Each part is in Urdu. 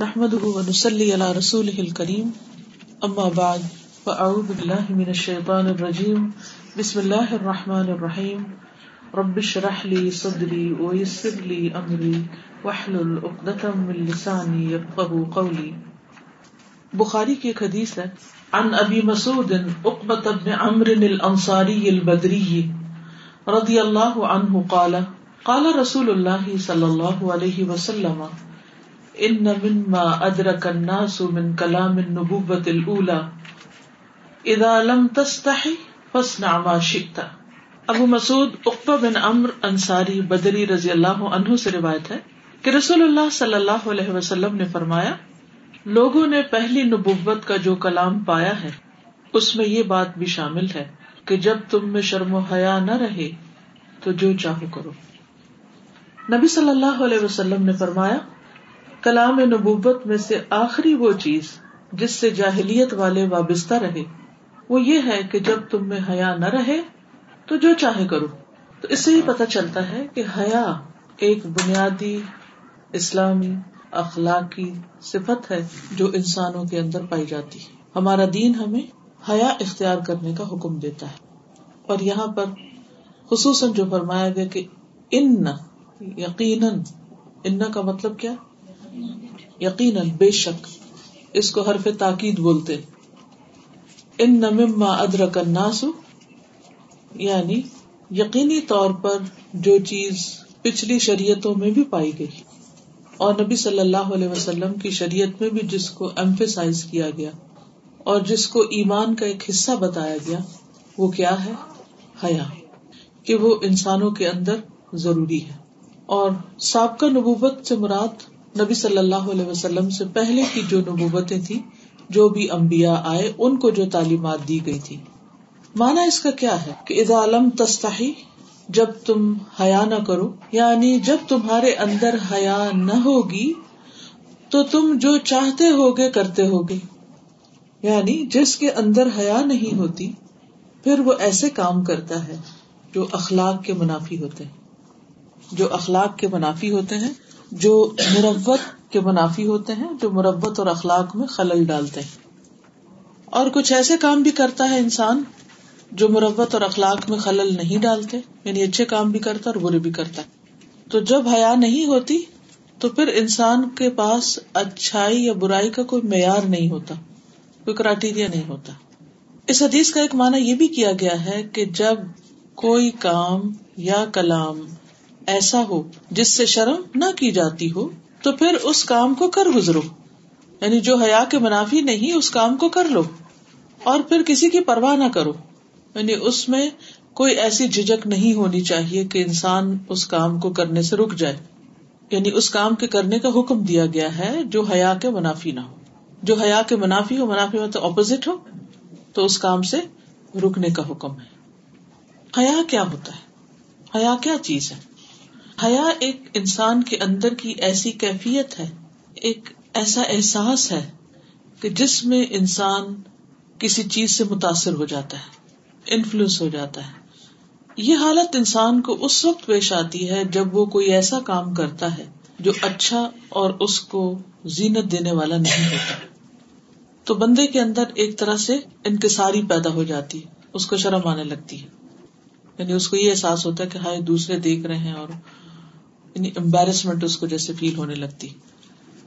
نحمده ونسلي على رسوله الكريم. اما بعد فاعوذ بالله من الشيطان الرجيم. بسم الله الرحمن الرحيم. رب اشرح لي صدري ويسر لي امري واحلل عقدة من لساني يفقهوا قولي. بخاری کی ایک حدیث ہے، عن ابی مسعود عقبة بن عمرو الانصاری البدری رضی اللہ عنہ قال قال رسول اللہ صلی اللہ علیہ وسلم ان مما ادرك الناس من كلام النبوة الاولى اذا لم تستحي فاصنع ما شئت ابو مسعود عقبہ بن عمر انصاری بدری رضی اللہ عنہ سے روایت ہے کہ رسول اللہ صلی اللہ علیہ وسلم نے فرمایا، لوگوں نے پہلی نبوت کا جو کلام پایا ہے، اس میں یہ بات بھی شامل ہے کہ جب تم میں شرم و حیا نہ رہے تو جو چاہو کرو۔ نبی صلی اللہ علیہ وسلم نے فرمایا کلام نبوت میں سے آخری وہ چیز جس سے جاہلیت والے وابستہ رہے۔ وہ یہ ہے کہ جب تم میں حیا نہ رہے تو جو چاہے کرو۔ تو اس سے یہ پتا چلتا ہے کہ حیا ایک بنیادی اسلامی اخلاقی صفت ہے جو انسانوں کے اندر پائی جاتی ہے۔ ہمارا دین ہمیں حیا اختیار کرنے کا حکم دیتا ہے۔ اور یہاں پر خصوصاً جو فرمایا گیا کہ ان یقیناً، ان کا مطلب کیا؟ یقیناً بے شک اس کو حرف تاکید بولتے ان مما ادرک الناس یعنی یقینی طور پر جو چیز پچھلی شریعتوں میں بھی پائی گئی۔ اور نبی صلی اللہ علیہ وسلم کی شریعت میں بھی جس کو ایمفیسائز کیا گیا اور جس کو ایمان کا ایک حصہ بتایا گیا، وہ کیا ہے؟ حیا، کہ وہ انسانوں کے اندر ضروری ہے۔ اور سابقہ نبوت سے مراد نبی صلی اللہ علیہ وسلم سے پہلے کی جو نبوتیں تھی جو بھی امبیا آئے، ان کو جو تعلیمات دی گئی تھی۔ مانا اس کا کیا ہے؟ کہ اذا علم تستحی، جب تم حیا نہ کرو یعنی جب تمہارے اندر حیا نہ ہوگی، تو تم جو چاہتے ہوگے کرتے ہوگے۔ یعنی جس کے اندر حیا نہیں ہوتی، پھر وہ ایسے کام کرتا ہے جو اخلاق کے منافی ہوتے ہیں۔ جو اخلاق کے منافی ہوتے ہیں جو مربت کے منافی ہوتے ہیں، جو مربت اور اخلاق میں خلل ڈالتے ہیں۔ اور کچھ ایسے کام بھی کرتا ہے انسان جو مربت اور اخلاق میں خلل نہیں ڈالتے یعنی اچھے کام بھی کرتا اور برے بھی کرتا تو جب حیا نہیں ہوتی، تو پھر انسان کے پاس اچھائی یا برائی کا کوئی معیار نہیں ہوتا، کوئی کرائٹیریا نہیں ہوتا۔ اس حدیث کا ایک معنی یہ بھی کیا گیا ہے کہ جب کوئی کام یا کلام ایسا ہو جس سے شرم نہ کی جاتی ہو، تو پھر اس کام کو کر گزرو۔ یعنی جو حیا کے منافی نہیں، اس کام کو کر لو۔ اور پھر کسی کی پرواہ نہ کرو۔ یعنی اس میں کوئی ایسی جھجک نہیں ہونی چاہیے کہ انسان اس کام کو کرنے سے رک جائے۔ یعنی اس کام کے کرنے کا حکم دیا گیا ہے، جو حیا کے منافی نہ ہو۔ جو حیا کے منافی ہو، منافی مطلب اپوزٹ ہو، تو اس کام سے رکنے کا حکم ہے۔ حیا کیا ہوتا ہے؟ حیا کیا چیز ہے؟ حیا ایک انسان کے اندر کی ایسی کیفیت ہے، ایک ایسا احساس ہے کہ جس میں انسان کسی چیز سے متاثر ہو جاتا ہے انفلوئنس ہو جاتا ہے۔ یہ حالت انسان کو اس وقت پیش آتی ہے جب وہ کوئی ایسا کام کرتا ہے جو اچھا اور اس کو زینت دینے والا نہیں ہوتا۔ تو بندے کے اندر ایک طرح سے انکساری پیدا ہو جاتی ہے، اس کو شرم آنے لگتی ہے۔ یعنی اس کو یہ احساس ہوتا ہے کہ ہائے دوسرے دیکھ رہے ہیں اور یعنی امبیرسمنٹ اس کو جیسے فیل ہونے لگتی۔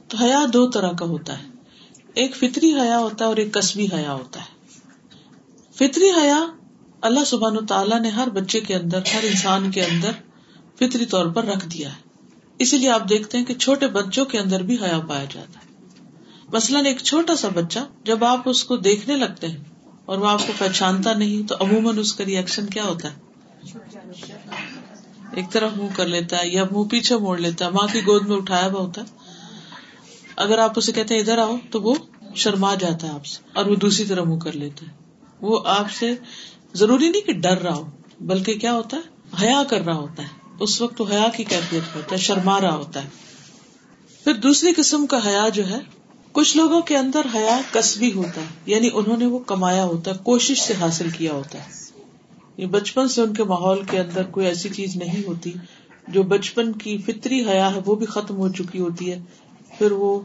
تو حیا دو طرح کا ہوتا ہے۔ ایک فطری حیا ہوتا ہے اور ایک کسبی حیا ہوتا ہے۔ فطری حیا اللہ سبحان تعالیٰ نے ہر بچے کے اندر، ہر انسان کے اندر فطری طور پر رکھ دیا ہے۔ اسی لیے آپ دیکھتے ہیں کہ چھوٹے بچوں کے اندر بھی حیا پایا جاتا ہے۔ مثلاً ایک چھوٹا سا بچہ جب آپ اس کو دیکھنے لگتے ہیں اور وہ آپ کو پہچانتا نہیں، تو عموماً اس کا ریئیکشن کیا ہوتا ہے؟ ایک طرف منہ کر لیتا ہے یا منہ پیچھے موڑ لیتا ہے۔ ماں کی گود میں اٹھایا ہوا ہوتا ہے۔ اگر آپ اسے کہتے ہیں ادھر آؤ، تو وہ شرما جاتا ہے آپ سے اور وہ دوسری طرح منہ کر لیتا ہے۔ وہ آپ سے ضروری نہیں کہ ڈر رہا ہو، بلکہ کیا ہوتا ہے؟ حیا کر رہا ہوتا ہے۔ اس وقت تو حیا کی کیفیت ہوتا ہے، شرما رہا ہوتا ہے۔ پھر دوسری قسم کا حیا جو ہے، کچھ لوگوں کے اندر حیا کسبی ہوتا ہے یعنی انہوں نے وہ کمایا ہوتا ہے، کوشش سے حاصل کیا ہوتا ہے۔ یہ بچپن سے ان کے ماحول کے اندر کوئی ایسی چیز نہیں ہوتی، جو بچپن کی فطری حیا ہے، وہ بھی ختم ہو چکی ہوتی ہے۔ پھر وہ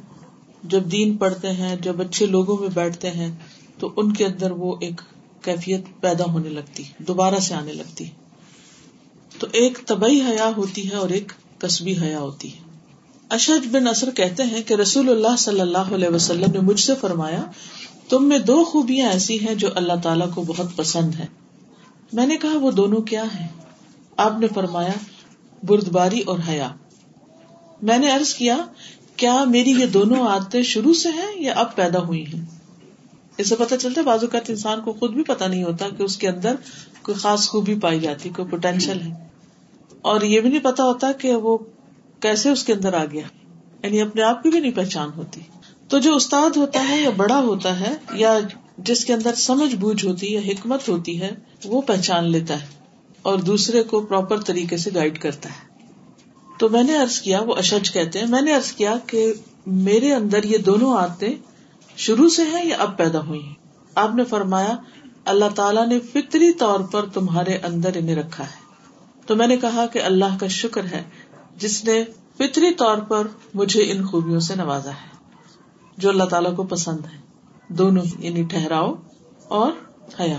جب دین پڑھتے ہیں، جب اچھے لوگوں میں بیٹھتے ہیں، تو ان کے اندر وہ ایک کیفیت پیدا ہونے لگتی، دوبارہ سے آنے لگتی۔ تو ایک طبی حیا ہوتی ہے اور ایک کسبی حیا ہوتی ہے۔ اشد بن اثر کہتے ہیں کہ رسول اللہ صلی اللہ علیہ وسلم نے مجھ سے فرمایا، تم میں دو خوبیاں ایسی ہیں جو اللہ تعالیٰ کو بہت پسند ہے میں نے کہا وہ دونوں کیا ہیں؟ آپ نے فرمایا، بردباری اور حیا۔ میں نے ارض کیا کیا میری یہ دونوں عادتیں شروع سے ہیں یا اب پیدا ہوئی ہیں؟ اسے پتا چلتا ہے بازو کا انسان کو خود بھی پتا نہیں ہوتا کہ اس کے اندر کوئی خاص خوبی پائی جاتی، کوئی پوٹینشیل ہے۔ اور یہ بھی نہیں پتا ہوتا کہ وہ کیسے اس کے اندر آ گیا۔ یعنی اپنے آپ کی بھی نہیں پہچان ہوتی۔ تو جو استاد ہوتا ہے یا بڑا ہوتا ہے یا جس کے اندر سمجھ بوجھ ہوتی ہے، حکمت ہوتی ہے، وہ پہچان لیتا ہے اور دوسرے کو پراپر طریقے سے گائڈ کرتا ہے۔ تو میں نے ارض کیا، وہ اشج کہتے ہیں، میں نے ارض کیا کہ میرے اندر یہ دونوں آتے شروع سے ہیں یا اب پیدا ہوئی ہیں؟ آپ نے فرمایا، اللہ تعالیٰ نے فطری طور پر تمہارے اندر انہیں رکھا ہے۔ تو میں نے کہا کہ اللہ کا شکر ہے، جس نے فطری طور پر مجھے ان خوبیوں سے نوازا ہے، جو اللہ تعالیٰ کو پسند ہے دونوں یعنی ٹھہراؤ اور حیا۔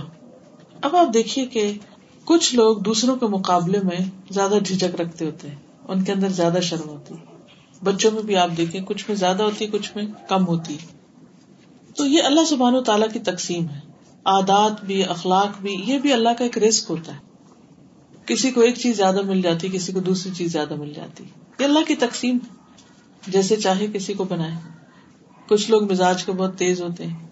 اب آپ دیکھیے کہ کچھ لوگ دوسروں کے مقابلے میں زیادہ جھجک رکھتے ہوتے ہیں، ان کے اندر زیادہ شرم ہوتی ہے۔ بچوں میں بھی آپ دیکھیں، کچھ میں زیادہ ہوتی ہے، کچھ میں کم ہوتی ہے۔ تو یہ اللہ سبحان و تعالیٰ کی تقسیم ہے۔ عادات بھی، اخلاق بھی، یہ بھی اللہ کا ایک رسک ہوتا ہے۔ کسی کو ایک چیز زیادہ مل جاتی، کسی کو دوسری چیز زیادہ مل جاتی۔ یہ اللہ کی تقسیم جیسے چاہے کسی کو بنائے کچھ لوگ مزاج کے بہت تیز ہوتے ہیں۔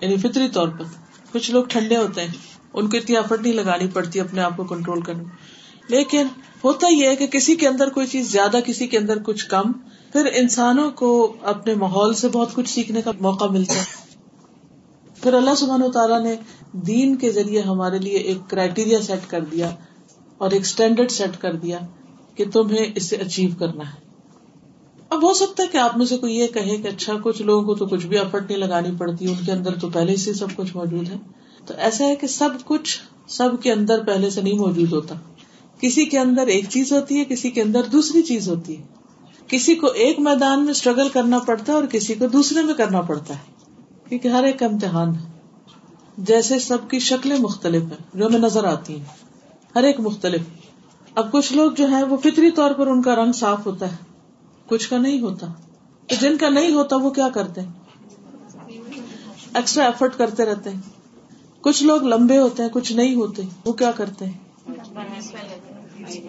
یعنی فطری طور پر کچھ لوگ ٹھنڈے ہوتے ہیں۔ ان کو اتنی ایفرٹ نہیں لگانی پڑتی اپنے آپ کو کنٹرول کرنے۔ لیکن ہوتا یہ ہے کہ کسی کے اندر کوئی چیز زیادہ، کسی کے اندر کچھ کم، پھر انسانوں کو اپنے ماحول سے بہت کچھ سیکھنے کا موقع ملتا ہے۔ پھر اللہ سبحان و تعالیٰ نے دین کے ذریعے ہمارے لیے ایک کرائٹیریا سیٹ کر دیا اور ایک اسٹینڈرڈ سیٹ کر دیا کہ تمہیں اس سے اچیو کرنا ہے۔ اب ہو سکتا ہے کہ آپ میں سے کوئی یہ کہے کہ اچھا کچھ لوگوں کو تو کچھ بھی افٹ نہیں لگانی پڑتی، ان کے اندر تو پہلے سے سب کچھ موجود ہے۔ تو ایسا ہے کہ سب کچھ سب کے اندر پہلے سے نہیں موجود ہوتا۔ کسی کے اندر ایک چیز ہوتی ہے، کسی کے اندر دوسری چیز ہوتی ہے۔ کسی کو ایک میدان میں اسٹرگل کرنا پڑتا ہے اور کسی کو دوسرے میں کرنا پڑتا ہے۔ کیونکہ ہر ایک کا امتحان ہے۔ جیسے سب کی شکلیں مختلف ہیں، جو ہمیں نظر آتی ہیں۔ ہر ایک مختلف۔ اب کچھ لوگ جو ہے وہ فطری طور پر ان کا رنگ صاف ہوتا ہے۔ کچھ کا نہیں ہوتا۔ تو جن کا نہیں ہوتا وہ کیا کرتے ہیں؟ ایکسٹرا ایفرٹ کرتے رہتے ہیں۔ کچھ لوگ لمبے ہوتے ہیں، کچھ نہیں ہوتے، وہ کیا کرتے ہیں؟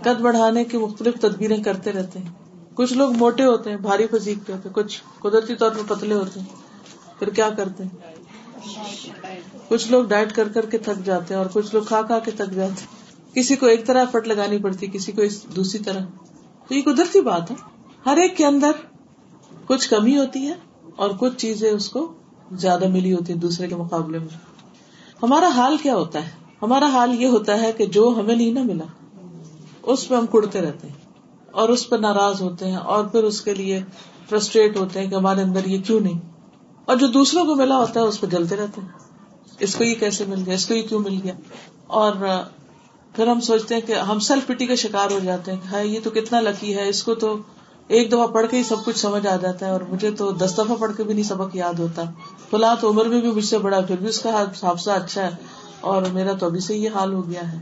قد بڑھانے کی مختلف تدبیریں کرتے رہتے ہیں۔ کچھ لوگ موٹے ہوتے ہیں، بھاری فزیک کے ہوتے ہیں، کچھ قدرتی طور پر پتلے ہوتے ہیں۔ پھر کیا کرتے ہیں؟ کچھ لوگ ڈائٹ کر کر کے تھک جاتے ہیں اور کچھ لوگ کھا کھا کے تھک جاتے ہیں۔ کسی کو ایک طرح ایفرٹ لگانی پڑتی، کسی کو دوسری طرح۔ تو یہ قدرتی بات ہے۔ ہر ایک کے اندر کچھ کمی ہوتی ہے اور کچھ چیزیں اس کو زیادہ ملی ہوتی ہیں دوسرے کے مقابلے میں۔ ہمارا حال کیا ہوتا ہے؟ ہمارا حال یہ ہوتا ہے کہ جو ہمیں نہیں نہ ملا، اس پہ ہم کڑتے رہتے ہیں اور اس پہ ناراض ہوتے ہیں اور پھر اس کے لیے فرسٹریٹ ہوتے ہیں کہ ہمارے اندر یہ کیوں نہیں؟ اور جو دوسروں کو ملا ہوتا ہے، اس پہ جلتے رہتے ہیں۔ اس کو یہ کیسے مل گیا؟ اس کو یہ کیوں مل گیا؟ اور پھر ہم سوچتے ہیں کہ ہم سیلف پٹی کا شکار ہو جاتے ہیں کہ یہ تو کتنا لکی ہے، اس کو تو ایک دفعہ پڑھ کے ہی سب کچھ سمجھ آ جاتا ہے اور مجھے تو دس دفعہ پڑھ کے بھی نہیں سبق یاد ہوتا۔ فلاں تو عمر میں بھی مجھ سے بڑا، پھر بھی اس کا حادثہ اچھا ہے اور میرا تو ابھی سے یہ حال ہو گیا ہے۔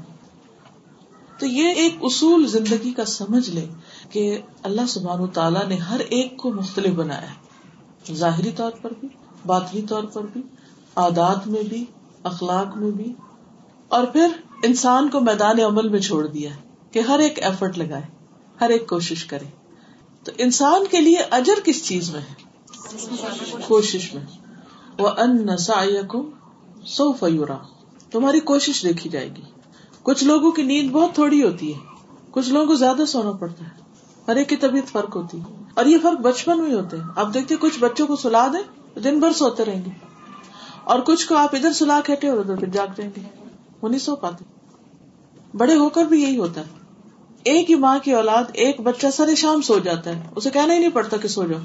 تو یہ ایک اصول زندگی کا سمجھ لے کہ اللہ سبحان تعالیٰ نے ہر ایک کو مختلف بنایا ظاہری طور پر بھی، باطنی طور پر بھی، عادات میں بھی، اخلاق میں بھی۔ اور پھر انسان کو میدان عمل میں چھوڑ دیا کہ ہر ایک ایفرٹ لگائے، ہر ایک کوشش کرے۔ تو انسان کے لیے اجر کس چیز میں ہے؟ کوشش میں۔ وہ ان نسا سو فیورا تمہاری کوشش دیکھی جائے گی۔ کچھ لوگوں کی نیند بہت تھوڑی ہوتی ہے۔ کچھ لوگوں کو زیادہ سونا پڑتا ہے۔ ہر ایک کی طبیعت فرق ہوتی ہے۔ اور یہ فرق بچپن میں ہوتے ہیں۔ آپ دیکھتے کچھ بچوں کو سلا دیں دن بھر سوتے رہیں گے۔ اور کچھ کو آپ ادھر سلا کھٹے اور ادھر پھر جاگ رہیں گے۔ وہ نہیں سو پاتے۔ بڑے ہو کر بھی یہی ہوتا ہے۔ ایک ہی ماں کی اولاد ایک بچہ سر شام سو جاتا ہے، اسے کہنا ہی نہیں پڑتا کہ سو جاؤ۔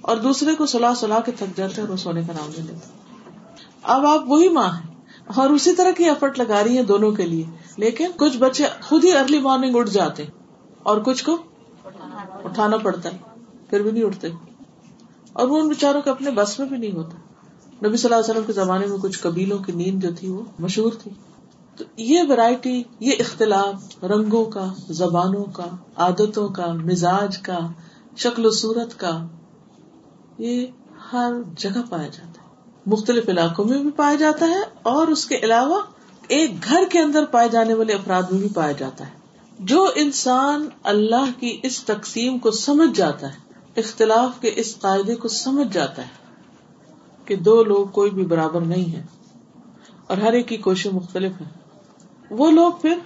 اور دوسرے کو سلا سلا کے تھک جاتا ہے اور وہ سونے کا نام نہیں لیتا اب آپ وہی ماں ہیں اور اسی طرح کی ایفرٹ لگا رہی ہیں دونوں کے لیے۔ لیکن کچھ بچے خود ہی ارلی مارننگ اٹھ جاتے اور کچھ کو اٹھانا پڑتا ہے، پھر بھی نہیں اٹھتے۔ اور وہ ان بیچاروں کے اپنے بس میں بھی نہیں ہوتا۔ نبی صلی اللہ علیہ وسلم کے زمانے میں کچھ قبیلوں کی نیند جو تھی وہ مشہور تھی۔ تو یہ ورائٹی یہ اختلاف رنگوں کا، زبانوں کا، عادتوں کا، مزاج کا، شکل و صورت کا، یہ ہر جگہ پایا جاتا ہے۔ مختلف علاقوں میں بھی پایا جاتا ہے اور اس کے علاوہ ایک گھر کے اندر پائے جانے والے افراد میں بھی پایا جاتا ہے۔ جو انسان اللہ کی اس تقسیم کو سمجھ جاتا ہے، اختلاف کے اس قاعدے کو سمجھ جاتا ہے کہ دو لوگ کوئی بھی برابر نہیں ہے اور ہر ایک کی کوشش مختلف ہے وہ لوگ پھر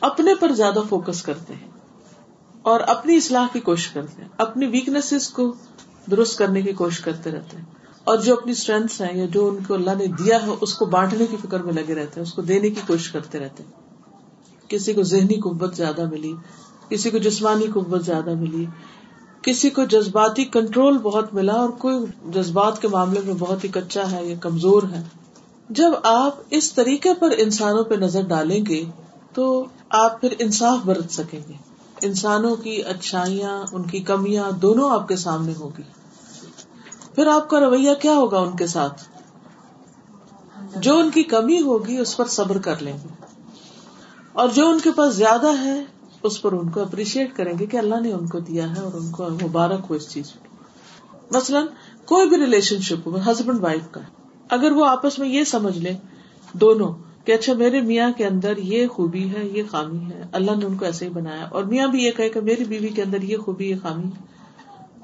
اپنے پر زیادہ فوکس کرتے ہیں اور اپنی اصلاح کی کوشش کرتے ہیں، اپنی ویکنیس کو درست کرنے کی کوشش کرتے رہتے ہیں۔ اور جو اپنی اسٹرینگس ہیں یا جو ان کو اللہ نے دیا ہے، اس کو بانٹنے کی فکر میں لگے رہتے ہیں، اس کو دینے کی کوشش کرتے رہتے ہیں۔ کسی کو ذہنی قوت زیادہ ملی، کسی کو جسمانی قوت زیادہ ملی، کسی کو جذباتی کنٹرول بہت ملا اور کوئی جذبات کے معاملے میں بہت ہی کچا ہے یا کمزور ہے۔ جب آپ اس طریقے پر انسانوں پہ نظر ڈالیں گے تو آپ پھر انصاف برت سکیں گے۔ انسانوں کی اچھائیاں، ان کی کمیاں دونوں آپ کے سامنے ہوگی پھر آپ کا رویہ کیا ہوگا ان کے ساتھ؟ جو ان کی کمی ہوگی اس پر صبر کر لیں گے۔ اور جو ان کے پاس زیادہ ہے اس پر ان کو اپریشیٹ کریں گے کہ اللہ نے ان کو دیا ہے اور ان کو مبارک ہو اس چیز مثلاً کوئی بھی ریلیشن شپ ہو، ہسبینڈ وائف کا۔ اگر وہ آپس میں یہ سمجھ لیں دونوں کہ اچھا میرے میاں کے اندر یہ خوبی ہے، یہ خامی ہے۔ اللہ نے ان کو ایسے ہی بنایا۔ اور میاں بھی یہ کہے کہ میری بیوی کے اندر یہ خوبی، یہ خامی ہے۔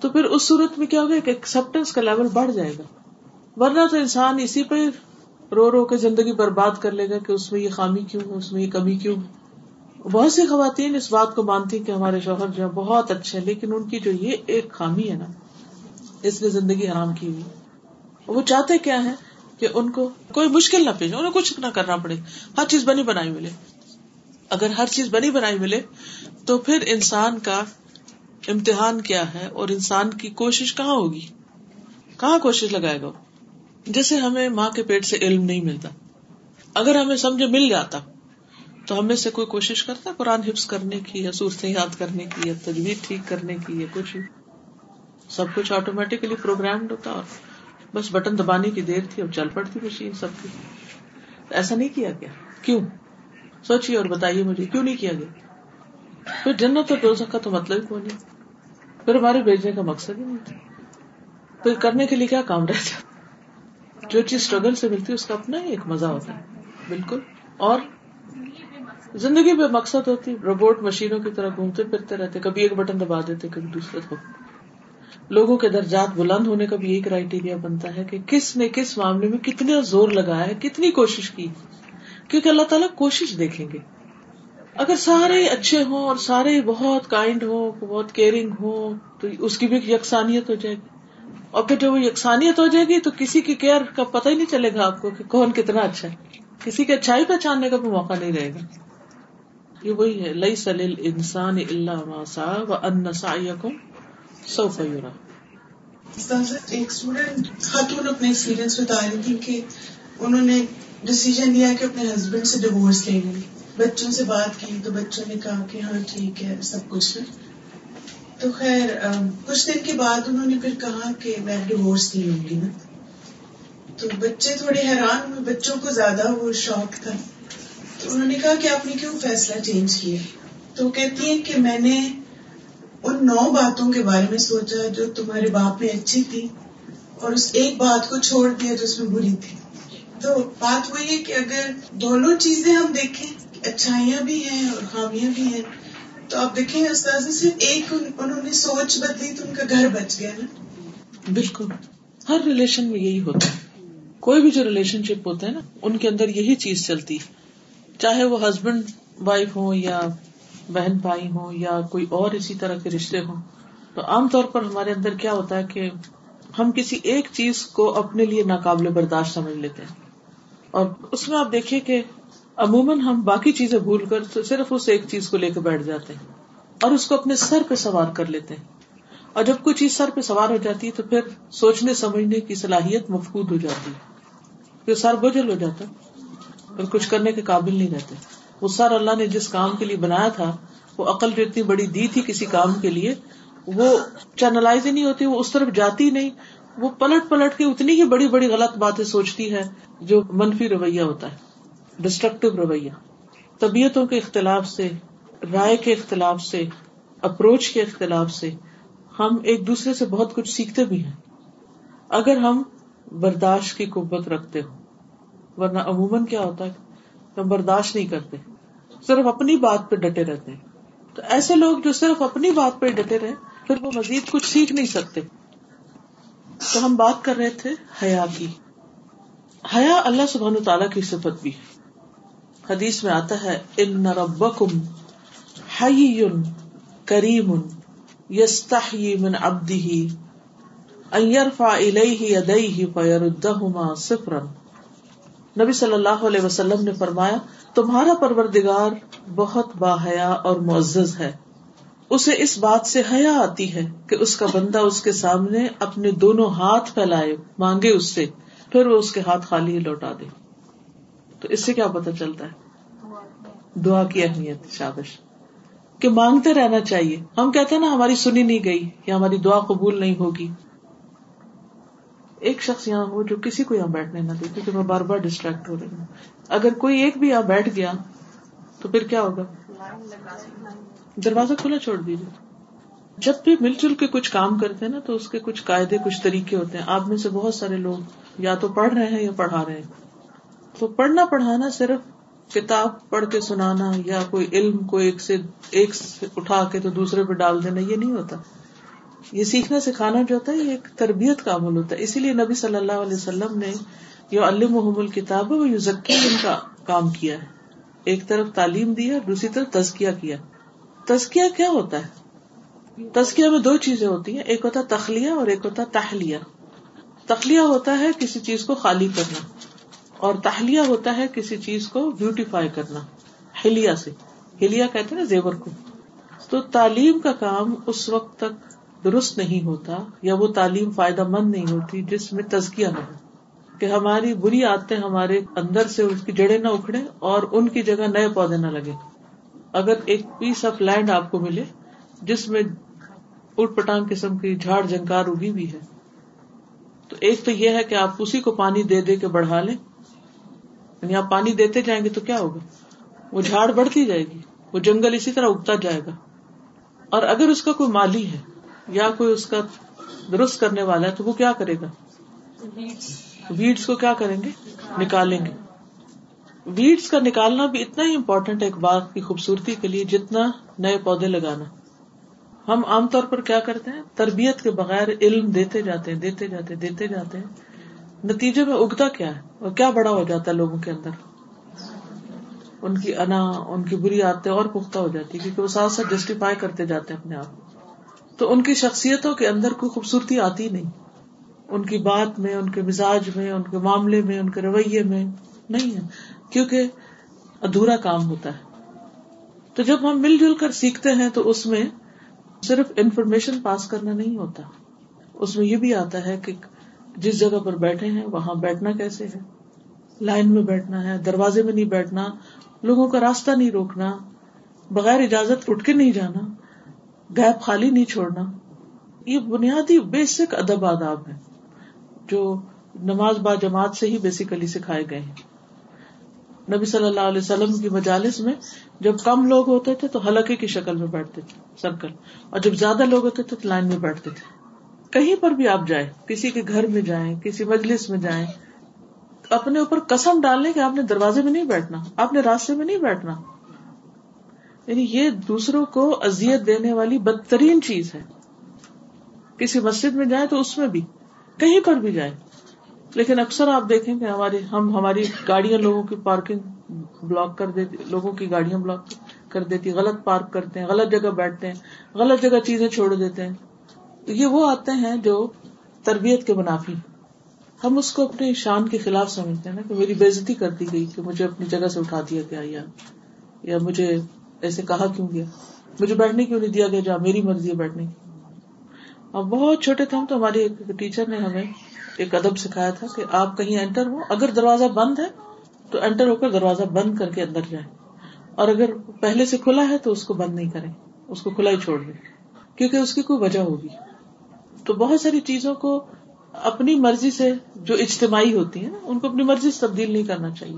تو پھر اس صورت میں کیا ہوگا؟ کہ ایکسپٹینس کا لیول بڑھ جائے گا۔ ورنہ تو انسان اسی پہ رو رو کے زندگی برباد کر لے گا کہ اس میں یہ خامی کیوں ہے، اس میں یہ کمی کیوں ہے۔ بہت سی خواتین اس بات کو مانتی کہ ہمارے شوہر جو ہے بہت اچھے لیکن ان کی جو یہ ایک خامی ہے نا، اس نے زندگی حرام کی ہوئی۔ وہ چاہتے کیا ہے کہ ان کو کوئی مشکل نہ پیش انہیں کچھ نہ کرنا پڑے۔ ہر چیز بنی بنائی ملے۔ اگر ہر چیز بنی بنائی ملے، تو پھر انسان کا امتحان کیا ہے اور انسان کی کوشش کہاں ہوگی؟ کہاں کوشش لگائے گا جیسے ہمیں ماں کے پیٹ سے علم نہیں ملتا۔ اگر ہمیں سمجھ مل جاتا، تو ہمیں سے کوئی کوشش کرتا، قرآن حفظ کرنے کی یا صورتیں یاد کرنے کی یا تجویز ٹھیک کرنے کی یا کچھ سب کچھ آٹومیٹکلی پروگرامڈ ہوتا اور بس بٹن دبانے کی دیر تھی اب چل پڑتی مشین سب کی۔ ایسا نہیں کیا گیا۔ کیوں؟ سوچیے اور بتائیے مجھے کیوں نہیں کیا گیا؟ پھر جنت اور روزہ کا تو مطلب کون ہے پھر ہمارے بھیجنے کا مقصد ہی نہیں تھا۔ پھر کرنے کے لیے کیا کام رہتا جو چیز اسٹرگل سے ملتی ہے اس کا اپنا ہی ایک مزہ ہوتا ہے۔ بالکل۔ اور زندگی بے مقصد ہوتی روبوٹ مشینوں کی طرح گھومتے پھرتے رہتے کبھی ایک بٹن دبا دیتے کبھی دوسرے کو۔ لوگوں کے درجات بلند ہونے کا بھی ایک کرائٹیریا بنتا ہے کہ کس نے کس معاملے میں کتنے زور لگایا ہے، کتنی کوشش کی۔ کیونکہ اللہ تعالیٰ کوشش دیکھیں گے۔ اگر سارے اچھے ہوں اور سارے بہت کائنڈ ہو بہت کیئرنگ ہو تو اس کی بھی یکسانیت ہو جائے گی۔ اور پھر جب وہ یکسانیت ہو جائے گی تو کسی کی کیئر کا پتہ ہی نہیں چلے گا آپ کو کہ کون کتنا اچھا ہے۔ کسی کی اچھائی پہچاننے کا بھی موقع نہیں رہے گا۔ یہ وہی ہے لئی سلیل انسان اللہ و ان کو سو فیورا ایک اسٹوڈینٹ خاتون اپنے ایکسپیرینس بتا رہی تھی کہ انہوں نے ڈسیزن لیا کہ اپنے ہسبینڈ سے ڈیوس لیں۔ گے بچوں سے بات کی تو بچوں نے کہا کہ ہاں ٹھیک ہے، سب کچھ۔ تو خیر کچھ دن کے بعد انہوں نے پھر کہا کہ میں ڈیوس نہیں ہوں گی نا۔ تو بچے تھوڑے حیران ہوئے، بچوں کو زیادہ وہ شوق تھا۔ تو انہوں نے کہا کہ آپ نے کیوں فیصلہ چینج کیا؟ تو کہتی ہے کہ میں نے ان نو باتوں کے بارے میں سوچا جو تمہارے باپ میں اچھی تھی اور اس ایک بات کو چھوڑ دیا جو اس میں بری تھی۔ تو بات وہی ہے کہ اگر دونوں چیزیں ہم دیکھیں اچھائیاں بھی ہیں اور خامیاں بھی ہیں، تو آپ دیکھیں استاذ، صرف ایک انہوں نے سوچ بدلی تو ان کا گھر بچ گیا نا۔ بالکل۔ ہر ریلیشن میں یہی ہوتا ہے۔ کوئی بھی جو ریلیشن شپ ہوتا ہے نا، ان کے اندر یہی چیز چلتی۔ چاہے وہ ہسبینڈ وائف ہو یا بہن بھائی ہو یا کوئی اور اسی طرح کے رشتے ہوں، تو عام طور پر ہمارے اندر کیا ہوتا ہے کہ ہم کسی ایک چیز کو اپنے لیے ناقابل برداشت سمجھ لیتے ہیں۔ اور اس میں آپ دیکھیے کہ عموماً ہم باقی چیزیں بھول کر تو صرف اس ایک چیز کو لے کے بیٹھ جاتے ہیں اور اس کو اپنے سر پہ سوار کر لیتے ہیں۔ اور جب کوئی چیز سر پہ سوار ہو جاتی ہے تو پھر سوچنے سمجھنے کی صلاحیت مفقود ہو جاتی ہے، پھر سر بوجھل ہو جاتا پھر کچھ کرنے کے قابل نہیں رہتے۔ وہ سر اللہ نے جس کام کے لیے بنایا تھا، وہ عقل جو اتنی بڑی دی تھی کسی کام کے لیے، وہ چینلائز ہی نہیں ہوتی، وہ اس طرف جاتی نہیں۔ وہ پلٹ پلٹ کے اتنی ہی بڑی بڑی غلط باتیں سوچتی ہے جو منفی رویہ ہوتا ہے ڈسٹرکٹیو رویہ۔ طبیعتوں کے اختلاف سے، رائے کے اختلاف سے اپروچ کے اختلاف سے ہم ایک دوسرے سے بہت کچھ سیکھتے بھی ہیں۔ اگر ہم برداشت کی قوت رکھتے ہو ورنہ عموماً کیا ہوتا ہے؟ ہم برداشت نہیں کرتے۔ صرف اپنی بات پہ ڈٹے رہتے ہیں۔ تو ایسے لوگ جو صرف اپنی بات پہ ڈٹے رہے، پھر وہ مزید کچھ سیکھ نہیں سکتے۔ تو ہم بات کر رہے تھے حیا کی۔ حیا اللہ سبحان تعالیٰ کی صفت بھی حدیث میں آتا ہے، ان ربکم حی کریم یستحیی من عبدہ ان یرفع الیہ یدیہ فیردہما صفرا. نبی صلی اللہ علیہ وسلم نے فرمایا، تمہارا پروردگار بہت باحیا اور معزز ہے۔ اسے اس بات سے حیا آتی ہے کہ اس کا بندہ اس کے سامنے اپنے دونوں ہاتھ پھیلائے، مانگے اس سے، پھر وہ اس کے ہاتھ خالی ہی لوٹا دے۔ تو اس سے کیا پتا چلتا ہے؟ دعا کی اہمیت، شابش۔ کہ مانگتے رہنا چاہیے۔ ہم کہتے ہیں نا، ہماری سنی نہیں گئی یا ہماری دعا قبول نہیں ہوگی۔ ایک شخص یہاں ہو جو کسی کو یہاں بیٹھنے نہ دے، کیونکہ میں بار بار ڈسٹریکٹ ہو رہی ہوں۔ اگر کوئی ایک بھی یہاں بیٹھ گیا، تو پھر کیا ہوگا؟ دروازہ کھلا چھوڑ دیجیے جب بھی مل جل کے کچھ کام کرتے ہیں نا، تو اس کے کچھ قاعدے، کچھ طریقے ہوتے ہیں۔ آپ میں سے بہت سارے لوگ یا تو پڑھ رہے ہیں یا پڑھا رہے ہیں۔ تو پڑھنا پڑھانا صرف کتاب پڑھ کے سنانا یا کوئی علم کو ایک سے ایک سے اٹھا کے تو دوسرے پہ ڈال دینا، یہ نہیں ہوتا۔ یہ سیکھنا سکھانا جو ہوتا ہے، یہ ایک تربیت کا عمل ہوتا ہے۔ اسی لیے نبی صلی اللہ علیہ وسلم نے جو علم محمل کتاب ہے یو ان کا کام کیا ہے۔ ایک طرف تعلیم دی ہے، دوسری طرف تزکیہ کیا تزکیہ کیا ہوتا ہے؟ تزکیہ میں دو چیزیں ہوتی ہیں، ایک ہوتا تخلیہ اور ایک ہوتا تہلیہ تخلیہ ہوتا ہے کسی چیز کو خالی کرنا، اور تہلیہ ہوتا ہے کسی چیز کو بیوٹیفائی کرنا ہلیا سے۔ ہلیا کہتے ہیں نا زیور کو۔ تو تعلیم کا کام اس وقت تک درست نہیں ہوتا یا وہ تعلیم فائدہ مند نہیں ہوتی جس میں تزکیہ نہ ہو، کہ ہماری بری عادتیں ہمارے اندر سے اس کی جڑیں نہ اکھڑے اور ان کی جگہ نئے پودے نہ لگے اگر ایک پیس آف لینڈ آپ کو ملے جس میں اٹ پٹانگ قسم کی جھاڑ جنکار اگی بھی ہے، تو ایک تو یہ ہے کہ آپ اسی کو پانی دے دے کے بڑھا لیں۔ یعنی آپ پانی دیتے جائیں گے تو کیا ہوگا؟ وہ جھاڑ بڑھتی جائے گی، وہ جنگل اسی طرح اگتا جائے گا۔ اور اگر اس کا کوئی مالی ہے یا کوئی اس کا درست کرنے والا ہے تو وہ کیا کرے گا؟ ویڈس کو کیا کریں گے؟ نکالیں گے۔ ویڈس کا نکالنا بھی اتنا ہی امپورٹینٹ ہے ایک باغ کی خوبصورتی کے لیے جتنا نئے پودے لگانا۔ ہم عام طور پر کیا کرتے ہیں؟ تربیت کے بغیر علم دیتے جاتے ہیں دیتے جاتے دیتے جاتے ہیں۔ نتیجے میں اگتا کیا ہے؟ اور کیا بڑا ہو جاتا ہے لوگوں کے اندر؟ ان کی انا ان کی بری عادتیں اور پختہ ہو جاتی کیونکہ وہ ساتھ ساتھ جسٹیفائی کرتے جاتے ہیں اپنے آپ تو ان کی شخصیتوں کے اندر کوئی خوبصورتی آتی نہیں۔ ان کی بات میں، ان کے مزاج میں، ان کے معاملے میں، ان کے رویے میں نہیں ہے۔ کیونکہ ادھورا کام ہوتا ہے۔ تو جب ہم مل جل کر سیکھتے ہیں تو اس میں صرف انفارمیشن پاس کرنا نہیں ہوتا۔ اس میں یہ بھی آتا ہے کہ جس جگہ پر بیٹھے ہیں، وہاں بیٹھنا کیسے ہے؟ لائن میں بیٹھنا ہے، دروازے میں نہیں بیٹھنا، لوگوں کا راستہ نہیں روکنا، بغیر اجازت اٹھ کے نہیں جانا۔ گیپ خالی نہیں چھوڑنا۔ یہ بنیادی بیسک ادب آداب ہے جو نماز با جماعت سے ہی بیسیکلی سکھائے گئے ہیں۔ نبی صلی اللہ علیہ وسلم کی مجالس میں جب کم لوگ ہوتے تھے تو حلقے کی شکل میں بیٹھتے تھے، سرکل۔ اور جب زیادہ لوگ ہوتے تھے تو لائن میں بیٹھتے تھے۔ کہیں پر بھی آپ جائیں، کسی کے گھر میں جائیں، کسی مجلس میں جائیں، اپنے اوپر قسم ڈالنے کہ آپ نے دروازے میں نہیں بیٹھنا، آپ نے راستے میں نہیں بیٹھنا۔ یعنی یہ دوسروں کو ازیت دینے والی بدترین چیز ہے۔ کسی مسجد میں جائیں تو اس میں بھی، کہیں پر بھی جائیں۔ لیکن اکثر آپ دیکھیں کہ ہماری، ہم ہماری گاڑیاں لوگوں کی پارکنگ بلاک کر دیتی، لوگوں کی گاڑیاں بلاک کر دیتی، غلط پارک کرتے ہیں، غلط جگہ بیٹھتے ہیں، غلط جگہ چیزیں چھوڑ دیتے ہیں۔ تو یہ وہ آتے ہیں جو تربیت کے منافی ہم اس کو اپنے شان کے خلاف سمجھتے ہیں نا کہ میری بےزتی کر دی گئی کہ مجھے اپنی جگہ سے اٹھا دیا گیا یا مجھے ایسے کہا کیوں گیا؟ مجھے بیٹھنے کیوں نہیں دیا گیا جہاں میری مرضی ہے بیٹھنے کی؟ اب بہت چھوٹے تھے ہم تو ہماری ایک ٹیچر نے ہمیں ایک ادب سکھایا تھا کہ آپ کہیں انٹر ہو اگر دروازہ بند ہے تو انٹر ہو کر دروازہ بند کر کے اندر جائیں۔ اور اگر پہلے سے کھلا ہے تو اس کو بند نہیں کریں، اس کو کھلا ہی چھوڑ دیں، کیونکہ اس کی کوئی وجہ ہوگی۔ تو بہت ساری چیزوں کو اپنی مرضی سے جو اجتماعی ہوتی ہے ان کو اپنی مرضی سے تبدیل نہیں کرنا چاہیے۔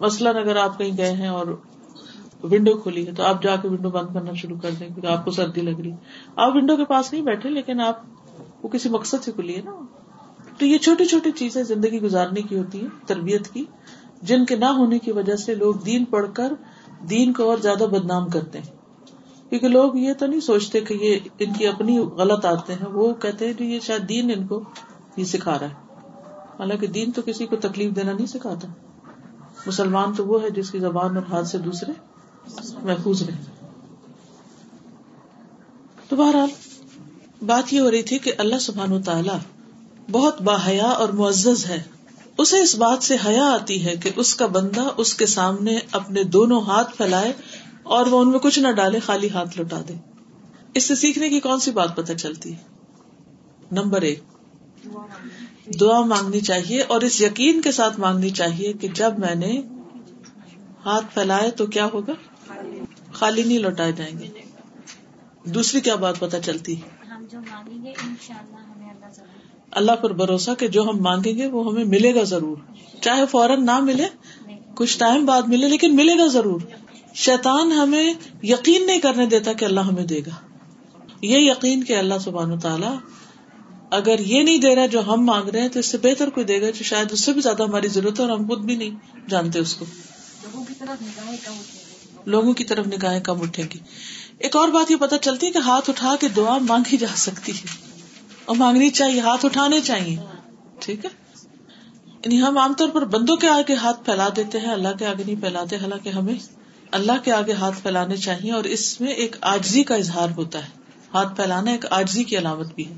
مثلاً اگر آپ کہیں گئے ہیں اور ونڈو کھلی ہے تو آپ جا کے ونڈو بند کرنا شروع کر دیں کیونکہ آپ کو سردی لگ رہی آپ ونڈو کے پاس نہیں بیٹھے لیکن آپ وہ کسی مقصد سے کھلی ہے نا۔ تو یہ چھوٹی چھوٹی چیزیں زندگی گزارنے کی ہوتی ہیں، تربیت کی، جن کے نہ ہونے کی وجہ سے لوگ دین پڑھ کر دین کو اور زیادہ بدنام کرتے ہیں۔ کیونکہ لوگ یہ تو نہیں سوچتے کہ یہ ان کی اپنی غلط آتے ہیں، وہ کہتے ہیں کہ یہ شاید دین ان کو یہ سکھا رہا ہے۔ حالانکہ دین تو کسی کو تکلیف دینا نہیں سکھاتا۔ مسلمان تو وہ ہے جس کی زبان اور ہاتھ سے دوسرے محفوظ رہے۔ تو بہرحال، بات یہ ہو رہی تھی کہ اللہ سبحان و تعالی بہت باحیا اور معزز ہے۔ اسے اس بات سے حیا آتی ہے کہ اس کا بندہ اس کے سامنے اپنے دونوں ہاتھ پھیلائے اور وہ ان میں کچھ نہ ڈالے، خالی ہاتھ لوٹا دے۔ اس سے سیکھنے کی کون سی بات پتہ چلتی ہے؟ نمبر ایک، دعا مانگنی چاہیے اور اس یقین کے ساتھ مانگنی چاہیے کہ جب میں نے ہاتھ پھیلائے تو کیا ہوگا؟ خالی نہیں لوٹائے جائیں گے۔ دوسری کیا بات پتہ چلتی اللہ پر بھروسہ کہ جو ہم مانگیں گے وہ ہمیں ملے گا ضرور۔ چاہے فوراً نہ ملے کچھ ٹائم بعد ملے لیکن ملے گا ضرور۔ شیطان ہمیں یقین نہیں کرنے دیتا کہ اللہ ہمیں دے گا۔ یہ یقین کہ اللہ سبحان تعالیٰ اگر یہ نہیں دے رہا جو ہم مانگ رہے ہیں تو اس سے بہتر کوئی دے گا جو شاید اس سے بھی زیادہ ہماری ضرورت ہے اور ہم خود بھی نہیں جانتے اس کو۔ لوگوں کی طرف نگاہیں لوگوں کی طرف نکاح کم اٹھے گی۔ ایک اور بات یہ پتا چلتی ہے کہ ہاتھ اٹھا کے دعا مانگی جا سکتی ہے۔ اور مانگنی چاہیے، ہاتھ اٹھانے چاہیے۔ ٹھیک ہے؟ یعنی ہم عام طور پر بندوں کے آگے ہاتھ پھیلا دیتے ہیں، اللہ کے آگے نہیں پھیلاتے، حالانکہ ہمیں اللہ کے آگے ہاتھ پھیلانے چاہیے اور اس میں ایک آجزی کا اظہار ہوتا ہے۔ ہاتھ پھیلانا ایک آجزی کی علامت بھی ہے۔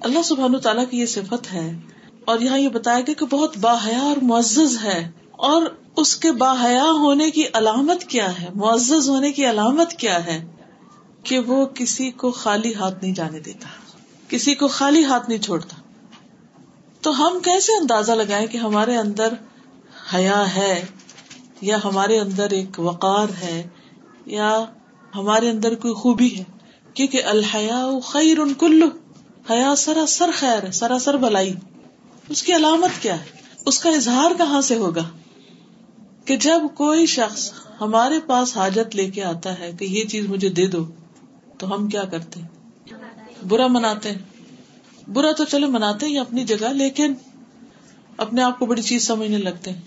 اللہ سبحان تعالیٰ کی یہ صفت ہے اور یہاں یہ بتایا گیا کہ بہت باحیا اور معزز ہے۔ اور اس کے باحیا ہونے کی علامت کیا ہے؟ معزز ہونے کی علامت کیا ہے کہ وہ کسی کو خالی ہاتھ نہیں جانے دیتا، کسی کو خالی ہاتھ نہیں چھوڑتا۔ تو ہم کیسے اندازہ لگائیں کہ ہمارے اندر حیا ہے یا ہمارے اندر ایک وقار ہے یا ہمارے اندر کوئی خوبی ہے؟ کیونکہ الحیا خیر ان کلو حیا سراسر خیر ہے سراسر بلائی۔ اس کی علامت کیا ہے؟ اس کا اظہار کہاں سے ہوگا؟ کہ جب کوئی شخص ہمارے پاس حاجت لے کے آتا ہے کہ یہ چیز مجھے دے دو، تو ہم کیا کرتے؟ برا مناتے ہیں۔ برا تو چلے مناتے ہی اپنی جگہ، لیکن اپنے آپ کو بڑی چیز سمجھنے لگتے ہیں۔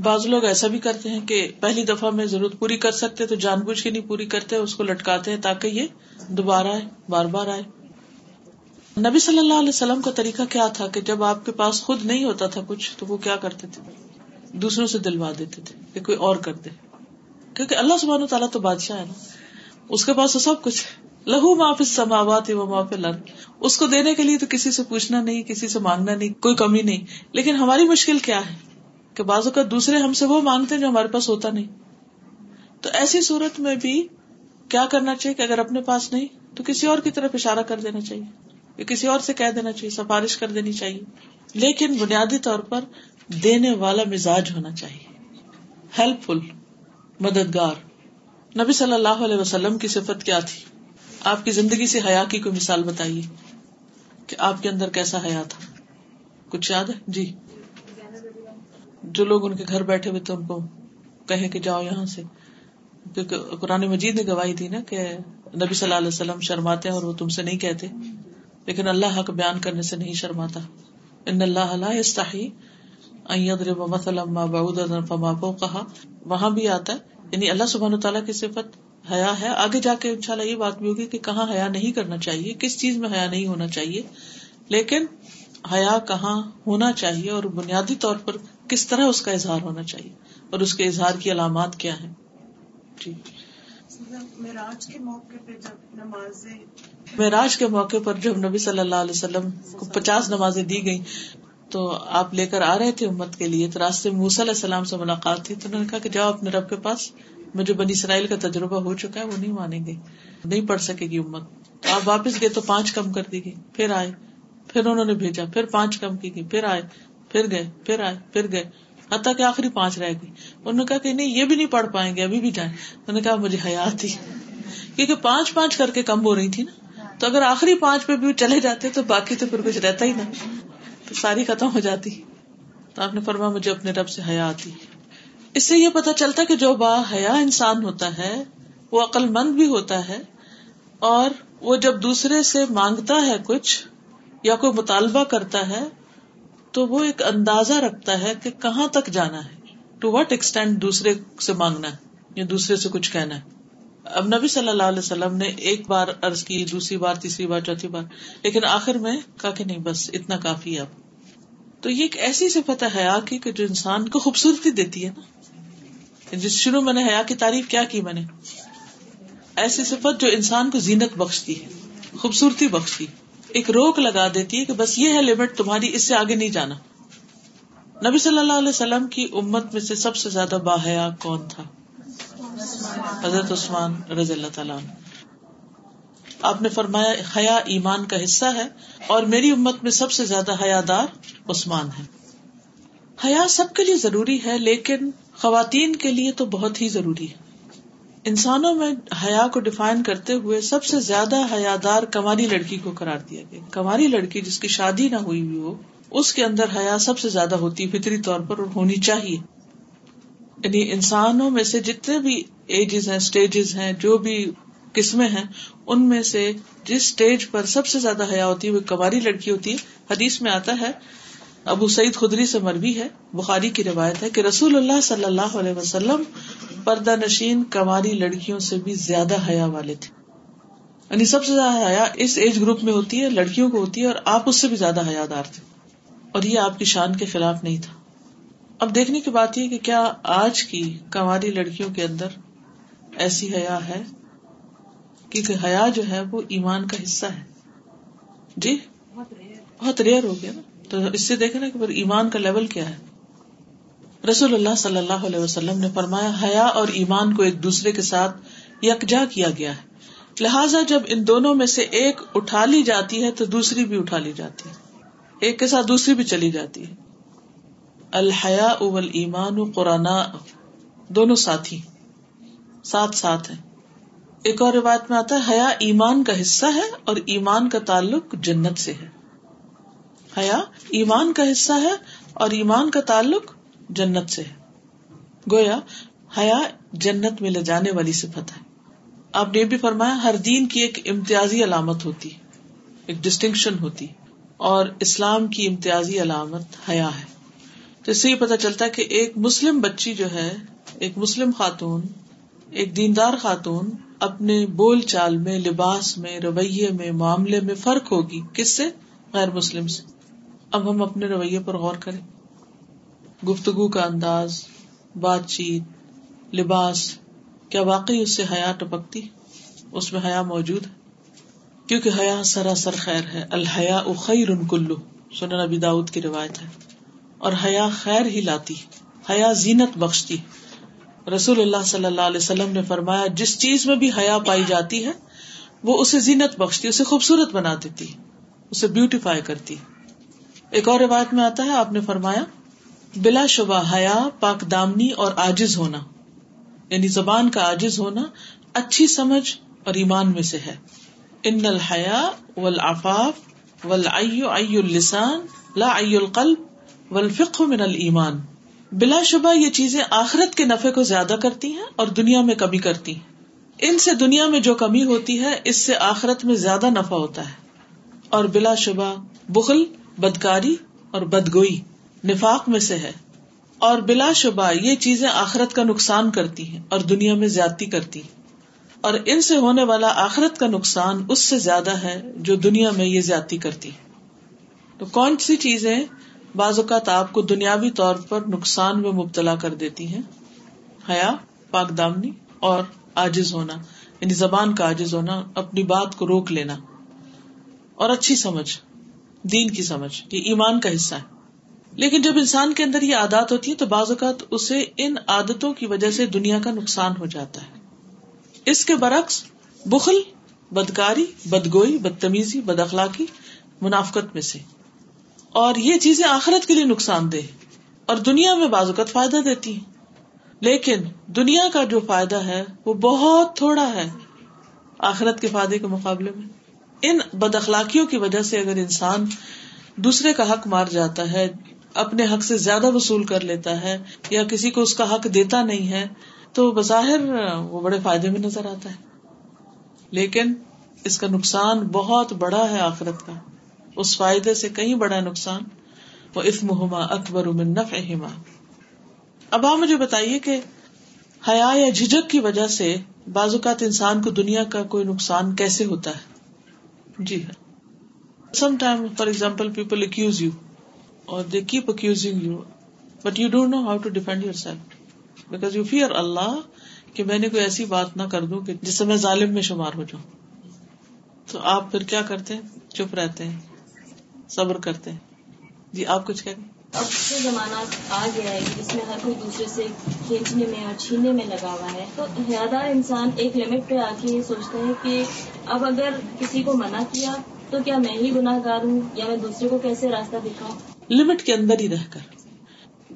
بعض لوگ ایسا بھی کرتے ہیں کہ پہلی دفعہ میں ضرورت پوری کر سکتے تو جان بوجھ کے نہیں پوری کرتے، اس کو لٹکاتے ہیں تاکہ یہ دوبارہ آئے، بار بار آئے۔ نبی صلی اللہ علیہ وسلم کا طریقہ کیا تھا کہ جب آپ کے پاس خود نہیں ہوتا تھا کچھ، تو وہ کیا کرتے تھے؟ دوسروں سے دلوا دیتے تھے کہ کوئی اور کر دے۔ کیونکہ اللہ سبحانہ تعالیٰ تو بادشاہ ہے نا۔ اس کے پاس تو سب کچھ لہو معاف سماوات و معاف لرد اس کو دینے کے لیے تو کسی سے پوچھنا نہیں، کسی سے مانگنا نہیں، کوئی کمی نہیں۔ لیکن ہماری مشکل کیا ہے؟ کہ بازو کا دوسرے ہم سے وہ مانگتے ہیں جو ہمارے پاس ہوتا نہیں۔ تو ایسی صورت میں بھی کیا کرنا چاہیے کہ اگر اپنے پاس نہیں، تو کسی اور کی طرف اشارہ کر دینا چاہیے۔ یا کسی اور سے کہہ دینا چاہیے، سفارش کر دینی چاہیے۔ لیکن بنیادی طور پر دینے والا مزاج ہونا چاہیے۔ ہیلپ فل مددگار۔ نبی صلی اللہ علیہ وسلم کی صفت کیا تھی؟ آپ کی زندگی سے حیا کی کوئی مثال بتائیے کہ آپ کے اندر کیسا حیا تھا؟ کچھ یاد ہے؟ جی۔ جو لوگ ان کے گھر بیٹھے ہوئے تھے، ان کو کہیں کہ جاؤ یہاں سے۔ کیونکہ قرآن مجید نے گواہی دی نا کہ نبی صلی اللہ علیہ وسلم شرماتے ہیں اور وہ تم سے نہیں کہتے۔ لیکن اللہ حق بیان کرنے سے نہیں شرماتا۔ ان اللہ فما فوقها. وہاں بھی آتا ہے یعنی اللہ سبحان تعالیٰ کی صفت حیا ہے آگے جا کے ان شاء اللہ یہ بات بھی ہوگی کہ کہاں حیا نہیں کرنا چاہیے کس چیز میں حیا نہیں ہونا چاہیے لیکن حیا کہاں ہونا چاہیے اور بنیادی طور پر کس طرح اس کا اظہار ہونا چاہیے اور اس کے اظہار کی علامات کیا ہیں؟ جی۔ معراج کے موقع پہ جب نماز معراج کے موقع پر جب نبی صلی اللہ علیہ وسلم کو پچاس نمازیں دی گئی تو آپ لے کر آ رہے تھے امت کے لیے، تو راستے موسی علیہ السلام سے ملاقات تھی، تو انہوں نے کہا کہ جاؤ اپنے رب کے پاس، مجھے بنی اسرائیل کا تجربہ ہو چکا ہے، وہ نہیں مانیں گے، نہیں پڑھ سکے گی امت۔ تو آپ واپس گئے تو پانچ کم کر دی گئی، پھر آئے، پھر انہوں نے بھیجا، پھر پانچ کم کی گئی، پھر آئے، پھر گئے، پھر آئے، پھر گئے، حتیٰ کہ آخری پانچ رہ گئی۔ انہوں نے کہا کہ نہیں، یہ بھی نہیں پڑھ پائیں گے، ابھی بھی جائیں۔ انہوں نے کہا مجھے حیات تھی کیونکہ پانچ پانچ کر کے کم ہو رہی تھی نا، تو اگر آخری پانچ پہ بھی چلے جاتے تو باقی تو پھر کچھ رہتا ہی نہ۔ تو ساری ختم ہو جاتی۔ تو آپ نے فرما مجھے اپنے رب سے حیا آتی۔ اس سے یہ پتا چلتا کہ جو با حیا انسان ہوتا ہے، وہ عقل مند بھی ہوتا ہے، اور وہ جب دوسرے سے مانگتا ہے کچھ یا کوئی مطالبہ کرتا ہے، تو وہ ایک اندازہ رکھتا ہے کہ کہاں تک جانا ہے ٹو وٹ ایکسٹینڈ دوسرے سے مانگنا ہے، یا دوسرے سے کچھ کہنا ہے۔ اب نبی صلی اللہ علیہ وسلم نے ایک بار ارض کی، دوسری بار، تیسری بار، چوتھی بار، لیکن آخر میں کہا کہ نہیں، بس اتنا کافی ہے اب۔ تو یہ ایک ایسی صفت ہے حیا کی کہ جو انسان کو خوبصورتی دیتی ہے نا۔ جس شروع میں نے حیا کی تعریف کیا کی میں نے۔ ایسی صفت جو انسان کو زینت بخشتی ہے، خوبصورتی بخشتی ایک روک لگا دیتی ہے کہ بس یہ ہے لمٹ، تمہاری اس سے آگے نہیں جانا۔ نبی صلی اللہ علیہ وسلم کی امت میں سے سب سے زیادہ باحیا کون تھا؟ حضرت عثمان رضی اللہ تعالیٰ آپ نے فرمایا، حیا ایمان کا حصہ ہے اور میری امت میں سب سے زیادہ حیا دار عثمان ہے۔ حیا سب کے لیے ضروری ہے، لیکن خواتین کے لیے تو بہت ہی ضروری ہے۔ انسانوں میں حیا کو ڈیفائن کرتے ہوئے سب سے زیادہ حیادار کماری لڑکی کو قرار دیا گیا۔ کماری لڑکی جس کی شادی نہ ہوئی ہوئی ہو، اس کے اندر حیا سب سے زیادہ ہوتی فطری طور پر اور ہونی چاہیے۔ یعنی انسانوں میں سے جتنے بھی ایجز ہیں اسٹیجز ہیں، جو بھی قسمیں ہیں، ان میں سے جس اسٹیج پر سب سے زیادہ حیا ہوتی ہے وہ کماری لڑکی ہوتی ہے۔ حدیث میں آتا ہے، ابو سعید خدری سے مربی ہے، بخاری کی روایت ہے کہ رسول اللہ صلی اللہ علیہ وسلم پردہ نشین کماری لڑکیوں سے بھی زیادہ حیا والے تھے۔ یعنی سب سے زیادہ حیا اس ایج گروپ میں ہوتی ہے، لڑکیوں کو ہوتی ہے اور آپ اس سے بھی زیادہ حیا دار تھے۔ اور یہ آپ کی شان کے خلاف نہیں تھا۔ اب دیکھنے کی بات یہ کہ کیا آج کی کماری لڑکیوں کے اندر ایسی حیا ہے؟ کیونکہ حیا جو ہے وہ ایمان کا حصہ ہے۔ جی؟ بہت ریئر ہو گیا نا۔ تو اس سے دیکھنا کہ ایمان کا لیول کیا ہے۔ رسول اللہ صلی اللہ علیہ وسلم نے فرمایا، حیا اور ایمان کو ایک دوسرے کے ساتھ یکجا کیا گیا ہے۔ لہٰذا جب ان دونوں میں سے ایک اٹھا لی جاتی ہے تو دوسری بھی اٹھا لی جاتی ہے۔ ایک کے ساتھ دوسری بھی چلی جاتی ہے۔ الحیا اول ایمان قرآن دونوں ساتھی. ساتھ ساتھ ہیں. ایک اور روایت میں آتا ہے حیا ایمان کا حصہ ہے اور ایمان کا تعلق جنت سے ہے. حیا ایمان کا حصہ ہے اور ایمان کا تعلق جنت سے ہے. گویا حیا جنت میں لے جانے والی صفت ہے. آپ نے بھی فرمایا، ہر دین کی ایک امتیازی علامت ہوتی، ایک ڈسٹنکشن ہوتی، اور اسلام کی امتیازی علامت حیا ہے. تو اس سے یہ پتا چلتا ہے کہ ایک مسلم بچی جو ہے، ایک مسلم خاتون، ایک دیندار خاتون اپنے بول چال میں، لباس میں، رویے میں، معاملے میں فرق ہوگی۔ کس سے؟ غیر مسلم سے۔ اب ہم اپنے رویے پر غور کریں۔ گفتگو کا انداز، بات چیت، لباس، کیا واقعی اس سے حیا ٹپکتی؟ اس میں حیا موجود ہے؟ کیونکہ حیا سراسر خیر ہے۔ الحیا خیر ان کلو سنن ابی داود کی روایت ہے۔ اور حیا خیر ہی لاتی، حیا زینت بخشتی۔ رسول اللہ صلی اللہ علیہ وسلم نے فرمایا، جس چیز میں بھی حیا پائی جاتی ہے، وہ اسے زینت بخشتی، اسے خوبصورت بنا دیتی، اسے بیوٹیفائی کرتی۔ ایک اور روایت میں آتا ہے، آپ نے فرمایا، بلا شبہ حیا پاک دامنی اور آجز ہونا یعنی زبان کا آجز ہونا اچھی سمجھ اور ایمان میں سے ہے۔ ان الحیا والعفاف والعی اللسان لا عی القلب والفقه من الایمان۔ بلا شبہ یہ چیزیں آخرت کے نفے کو زیادہ کرتی ہیں اور دنیا میں کمی کرتی ہیں۔ ان سے دنیا میں جو کمی ہوتی ہے، اس سے آخرت میں زیادہ نفع ہوتا ہے۔ اور بلا شبہ بخل، بدکاری اور بدگوئی نفاق میں سے ہے۔ اور بلا شبہ یہ چیزیں آخرت کا نقصان کرتی ہیں اور دنیا میں زیادتی کرتی اور ان سے ہونے والا آخرت کا نقصان اس سے زیادہ ہے جو دنیا میں یہ زیادتی کرتی تو کون سی چیزیں بعض اوقات آپ کو دنیاوی طور پر نقصان میں مبتلا کر دیتی ہیں۔ حیا، پاک دامنی اور آجز ہونا۔ یعنی زبان کا آجز ہونا، اپنی بات کو روک لینا۔ اور اچھی سمجھ، دین کی سمجھ، یہ ایمان کا حصہ ہے۔ لیکن جب انسان کے اندر یہ عادات ہوتی ہے تو بعض اوقات اسے ان عادتوں کی وجہ سے دنیا کا نقصان ہو جاتا ہے۔ اس کے برعکس، بخل، بدکاری، بدگوئی، بدتمیزی بد اخلاقی منافقت میں سے۔ اور یہ چیزیں آخرت کے لیے نقصان دہ اور دنیا میں بعض اوقات فائدہ دیتی ہیں۔ لیکن دنیا کا جو فائدہ ہے وہ بہت تھوڑا ہے آخرت کے فائدے کے مقابلے میں۔ ان بد اخلاقیوں کی وجہ سے اگر انسان دوسرے کا حق مار جاتا ہے، اپنے حق سے زیادہ وصول کر لیتا ہے یا کسی کو اس کا حق دیتا نہیں ہے، تو بظاہر وہ بڑے فائدے میں نظر آتا ہے۔ لیکن اس کا نقصان بہت بڑا ہے آخرت کا۔ اس فائدے سے کہیں بڑا نقصان وہ افم اکبر نفعہما اب آپ مجھے بتائیے کہ حیا یا جھجک کی وجہ سے بعض اوقات انسان کو دنیا کا کوئی نقصان کیسے ہوتا ہے؟ جی ہاں۔ Some time for example people accuse you اور they keep accusing you but you don't know how to defend yourself because you fear Allah کہ میں نے کوئی ایسی بات نہ کر دوں کہ جس سے میں ظالم میں شمار ہو جاؤں۔ تو آپ پھر کیا کرتے ہیں؟ چپ رہتے ہیں۔ صبر کرتے ہیں۔ جی آپ کچھ کہیں اب سے زمانہ آ گیا ہے جس میں ہر کوئی دوسرے سے کھینچنے میں اور چھیننے میں لگا ہوا ہے تو حیادار انسان ایک لمٹ پہ آ کے یہ سوچتا ہے کہ اب اگر کسی کو منع کیا تو کیا میں ہی گناہ گار ہوں یا میں دوسرے کو کیسے راستہ دکھاؤں؟ لمٹ کے اندر ہی رہ کر۔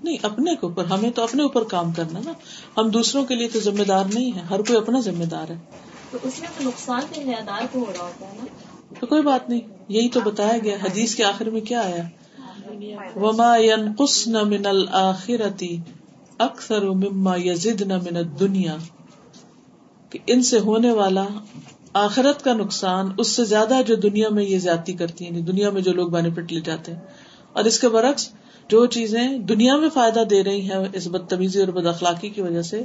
نہیں اپنے کے اوپر ہمیں تو اپنے اوپر کام کرنا نا۔ ہم دوسروں کے لیے تو ذمہ دار نہیں ہے ہر کوئی اپنا ذمہ دار ہے۔ تو اس میں تو نقصان تو حیادار کو ہو رہا ہوتا ہے نا۔ تو کوئی بات نہیں۔ یہی تو بتایا گیا، حدیث کے آخر میں کیا آیا؟ وما ينقصن من الآخرتی اکثر مما يزدن من الدنیا کہ ان سے ہونے والا آخرت کا نقصان، اس سے زیادہ جو دنیا میں یہ زیادتی کرتی ہیں یعنی دنیا میں جو لوگ بینیفٹ لے جاتے ہیں۔ اور اس کے برعکس، جو چیزیں دنیا میں فائدہ دے رہی ہیں اس بدتمیزی اور بد اخلاقی کی وجہ سے،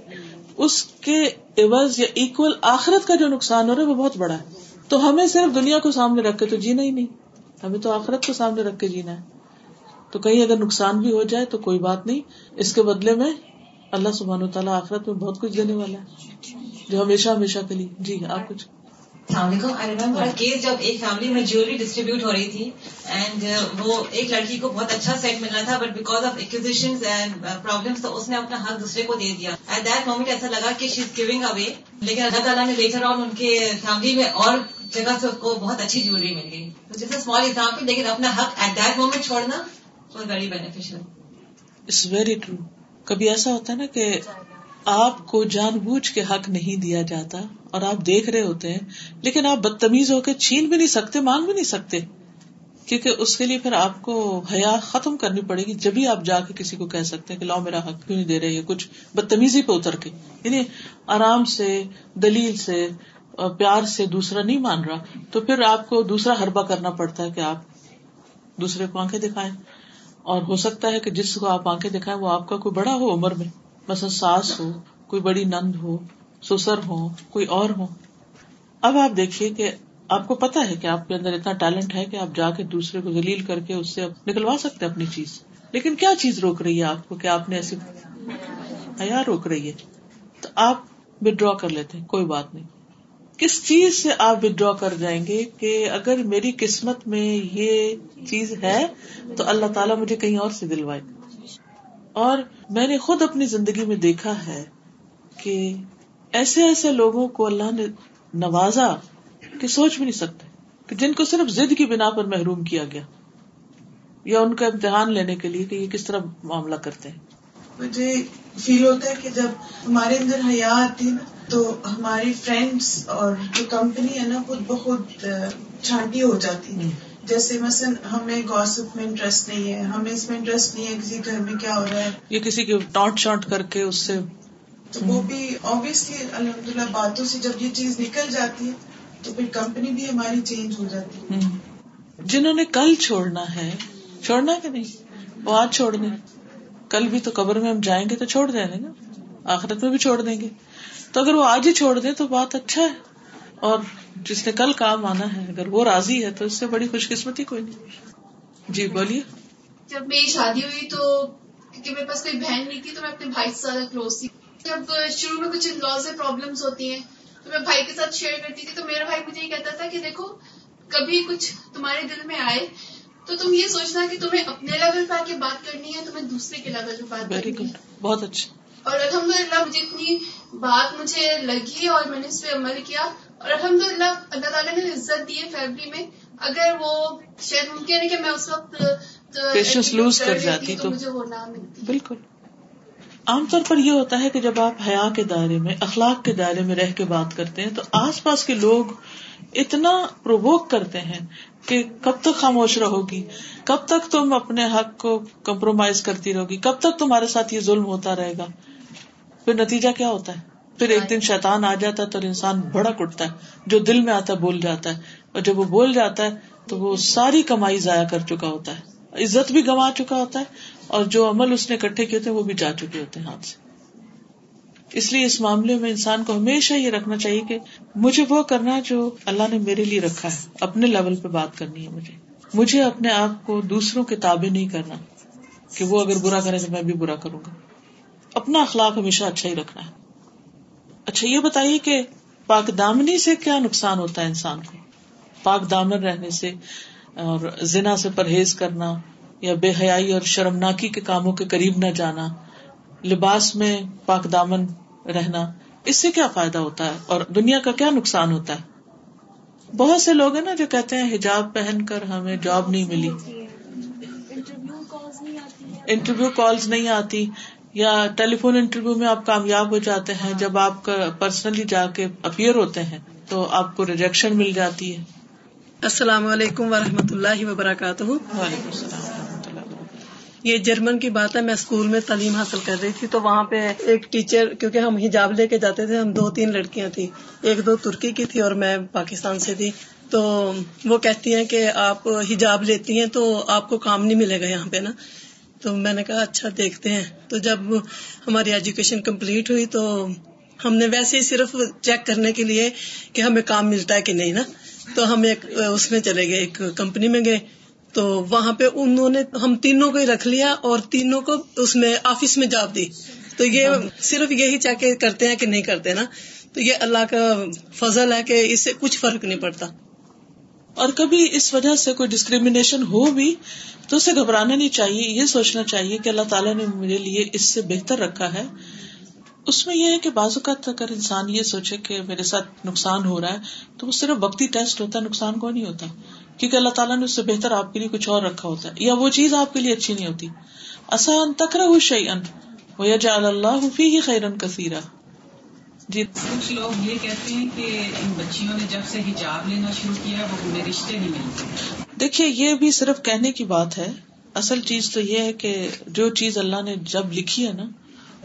اس کے عوض یا اکول آخرت کا جو نقصان ہو رہا ہے، وہ بہت بڑا ہے۔ تو ہمیں صرف دنیا کو سامنے رکھ کے تو جینا ہی نہیں۔ ہمیں تو آخرت کو سامنے رکھ کے جینا ہے۔ تو کہیں اگر نقصان بھی ہو جائے تو کوئی بات نہیں۔ اس کے بدلے میں اللہ سبحان و تعالیٰ آخرت میں بہت کچھ دینے والا ہے۔ جو ہمیشہ ہمیشہ کے لیے۔ جی ہاں، آپ کچھ۔ السلام علیکم۔ کیس جب ایک فیملی میں جیولری ڈسٹریبیوٹ ہو رہی تھی اینڈ uh, وہ ایک لڑکی کو بہت اچھا سیٹ ملنا تھا but because of accusation and problem تو اس نے اپنا حق دوسرے کو دے دیا۔ ایٹ دیٹ مومنٹ ایسا لگا کہ شی از گیونگ اوے لیکن اللہ تعالیٰ نے لیٹر آن ان کے فیملی میں اور جگہ سے اس کو بہت اچھی جیولری مل گئی۔ جیسے اسمال اگزامپل لیکن اپنا حق ایٹ دیٹ مومنٹ چھوڑنا very beneficial it's very true کبھی ایسا ہوتا ہے نا کہ آپ کو جان بوجھ کے حق نہیں دیا جاتا اور آپ دیکھ رہے ہوتے ہیں، لیکن آپ بدتمیز ہو کے چھین بھی نہیں سکتے، مانگ بھی نہیں سکتے۔ کیونکہ اس کے لیے پھر آپ کو حیا ختم کرنی پڑے گی۔ جبھی آپ جا کے کسی کو کہہ سکتے ہیں کہ لاؤ میرا حق کیوں نہیں دے رہے کچھ بدتمیزی پہ اتر کے۔ یعنی آرام سے، دلیل سے پیار سے دوسرا نہیں مان رہا، تو پھر آپ کو دوسرا حربہ کرنا پڑتا ہے کہ آپ دوسرے کو آنکھیں دکھائیں۔ اور ہو سکتا ہے کہ جس کو آپ آنکھیں دکھائیں، وہ آپ کا کوئی بڑا ہو عمر میں بس ساس ہو، کوئی بڑی نند ہو، سسر ہو، کوئی اور ہو۔ اب آپ دیکھیے کہ آپ کو پتا ہے کہ آپ کے اندر اتنا ٹیلنٹ ہے کہ آپ جا کے دوسرے کو دلیل کر کے اس سے نکلوا سکتے اپنی چیز۔ لیکن کیا چیز روک رہی ہے آپ کو کہ آپ نے ایسی حیا روک رہی ہے؟ تو آپ ودرا کر لیتے ہیں، کوئی بات نہیں۔ کس چیز سے آپ ودرا کر جائیں گے کہ اگر میری قسمت میں یہ چیز ہے تو اللہ تعالیٰ مجھے کہیں اور سے دلوائے؟ اور میں نے خود اپنی زندگی میں دیکھا ہے کہ ایسے ایسے لوگوں کو اللہ نے نوازا کہ سوچ بھی نہیں سکتے کہ جن کو صرف ضد کی بنا پر محروم کیا گیا یا ان کا امتحان لینے کے لیے کہ یہ کس طرح معاملہ کرتے ہیں۔ مجھے فیل ہوتا ہے کہ جب ہمارے اندر حیا آتی ہے نا تو ہماری فرینڈس اور جو کمپنی ہے نا خود بخود چھانٹی ہو جاتی ہے۔ جیسے مثلاً ہمیں گوسپ میں انٹرسٹ نہیں ہے ہمیں اس میں انٹرسٹ نہیں ہے کسی گھر میں کیا ہو رہا ہے۔ یہ کسی کی ٹانٹ شانٹ کر کے اس سے۔ تو وہ بھی آبیسلی الحمد للہ باتوں سے جب یہ چیز نکل جاتی ہے تو پھر کمپنی بھی ہماری چینج ہو جاتی ہے۔ جنہوں نے کل چھوڑنا ہے چھوڑنا کہ نہیں؟ وہ آج چھوڑ دیں کل بھی تو قبر میں ہم جائیں گے تو چھوڑ دیں گے نا؟ آخرت میں بھی چھوڑ دیں گے۔ تو اگر وہ آج ہی چھوڑ دیں تو بات اچھا ہے۔ اور جس نے کل کام آنا ہے، اگر وہ راضی ہے تو اس سے بڑی خوش قسمتی کوئی نہیں۔ جی بولیے۔ جب میری شادی ہوئی تو کیونکہ میرے پاس کوئی بہن نہیں تھی تو میں اپنے بھائی سے زیادہ کلوز تھی۔ جب شروع میں کچھ لاس پرابلم ہوتی ہیں تو میں بھائی کے ساتھ شیئر کرتی تھی تو میرا بھائی مجھے یہ کہتا تھا کہ دیکھو، کبھی کچھ تمہارے دل میں آئے تو تم یہ سوچنا کہ تمہیں اپنے لیول پہ آ کے بات کرنی ہے تمہیں دوسرے کے لیول پہ بات کرنی ہے۔ بہت اچھا۔ اور الحمد للہ مجھے اتنی بات مجھے لگی اور میں نے اس پہ عمل کیا۔ اور الحمد للہ اللہ تعالیٰ نے عزت دی ہے فیملی میں۔ اگر وہ شاید ممکن ہے کہ میں اس وقت Patience lose کر جاتی تو- مجھے وہ نہ ملتی۔ بالکل۔ عام طور پر یہ ہوتا ہے کہ جب آپ حیا کے دائرے میں اخلاق کے دائرے میں رہ کے بات کرتے ہیں تو آس پاس کے لوگ اتنا پروک کرتے ہیں کہ کب تک خاموش رہو گی؟ کب تک تم اپنے حق کو کمپرومائز کرتی رہو گی؟ کب تک تمہارے ساتھ یہ ظلم ہوتا رہے گا؟ پھر نتیجہ کیا ہوتا ہے؟ پھر ایک دن شیطان آ جاتا ہے تو انسان بڑا کٹتا ہے، جو دل میں آتا ہے بول جاتا ہے، اور جب وہ بول جاتا ہے تو وہ ساری کمائی ضائع کر چکا ہوتا ہے۔ عزت بھی گنوا چکا ہوتا ہے، اور جو عمل اس نے اکٹھے کیے ہوتے ہیں وہ بھی جا چکے ہوتے ہیں ہاتھ سے۔ اس لیے اس معاملے میں انسان کو ہمیشہ یہ رکھنا چاہیے کہ مجھے وہ کرنا جو اللہ نے میرے لیے رکھا ہے۔ اپنے لیول پہ بات کرنی ہے مجھے۔ مجھے اپنے آپ کو دوسروں کے تابے نہیں کرنا کہ وہ اگر برا کرے تو میں بھی برا کروں گا۔ اپنا اخلاق ہمیشہ اچھا ہی رکھنا ہے۔ اچھا یہ بتائیے کہ پاک دامنی سے کیا نقصان ہوتا ہے انسان کو؟ پاک دامن رہنے سے اور زنا سے پرہیز کرنا یا بے حیائی اور شرمناکی کے کاموں کے قریب نہ جانا، لباس میں پاک دامن رہنا اس سے کیا فائدہ ہوتا ہے؟ اور دنیا کا کیا نقصان ہوتا ہے؟ بہت سے لوگ ہیں نا جو کہتے ہیں حجاب پہن کر ہمیں جاب نہیں ملی۔ انٹرویو کالز نہیں آتی یا ٹیلی فون انٹرویو میں آپ کامیاب ہو جاتے ہیں جب آپ کا پرسنلی جا کے اپیئر ہوتے ہیں تو آپ کو ریجیکشن مل جاتی ہے۔ السلام علیکم و رحمۃ اللہ وبرکاتہ۔ وعلیکم السلام۔ یہ جرمن کی بات ہے، میں اسکول میں تعلیم حاصل کر رہی تھی تو وہاں پہ ایک ٹیچر، کیونکہ ہم حجاب لے کے جاتے تھے، ہم دو تین لڑکیاں تھی ایک دو ترکی کی تھی اور میں پاکستان سے تھی۔ تو وہ کہتی ہیں کہ آپ حجاب لیتی ہیں تو آپ کو کام نہیں ملے گا یہاں پہ نا۔ تو میں نے کہا اچھا دیکھتے ہیں۔ تو جب ہماری ایجوکیشن کمپلیٹ ہوئی تو ہم نے ویسے ہی صرف چیک کرنے کے لیے کہ ہمیں کام ملتا ہے کہ نہیں نا۔ تو ہم ایک، اس میں چلے گئے، ایک کمپنی میں گئے۔ تو وہاں پہ انہوں نے ہم تینوں کو ہی رکھ لیا اور تینوں کو اس میں آفس میں جاب دی۔ تو یہ صرف یہی چاہ کے کرتے ہیں کہ نہیں کرتے نا۔ تو یہ اللہ کا فضل ہے کہ اس سے کچھ فرق نہیں پڑتا۔ اور کبھی اس وجہ سے کوئی ڈسکریمنیشن ہو بھی تو اسے گھبرانا نہیں چاہیے، یہ سوچنا چاہیے کہ اللہ تعالیٰ نے میرے لیے اس سے بہتر رکھا ہے۔ اس میں یہ ہے کہ بعض اوقات اگر انسان یہ سوچے کہ میرے ساتھ نقصان ہو رہا ہے تو وہ صرف وقتی ٹیسٹ ہوتا ہے، نقصان کو نہیں ہوتا۔ کیونکہ اللہ تعالیٰ نے اس سے بہتر آپ کے لیے کچھ اور رکھا ہوتا ہے یا وہ چیز آپ کے لیے اچھی نہیں ہوتی۔ آسان تک رہ شعی ان اللہ ہی خیرن کثیرہ جی۔ کچھ لوگ یہ کہتے ہیں کہ ان بچیوں نے جب سے حجاب لینا شروع کیا وہ انہیں رشتے نہیں ملتے۔ دیکھیے یہ بھی صرف کہنے کی بات ہے۔ اصل چیز تو یہ ہے کہ جو چیز اللہ نے جب لکھی ہے نا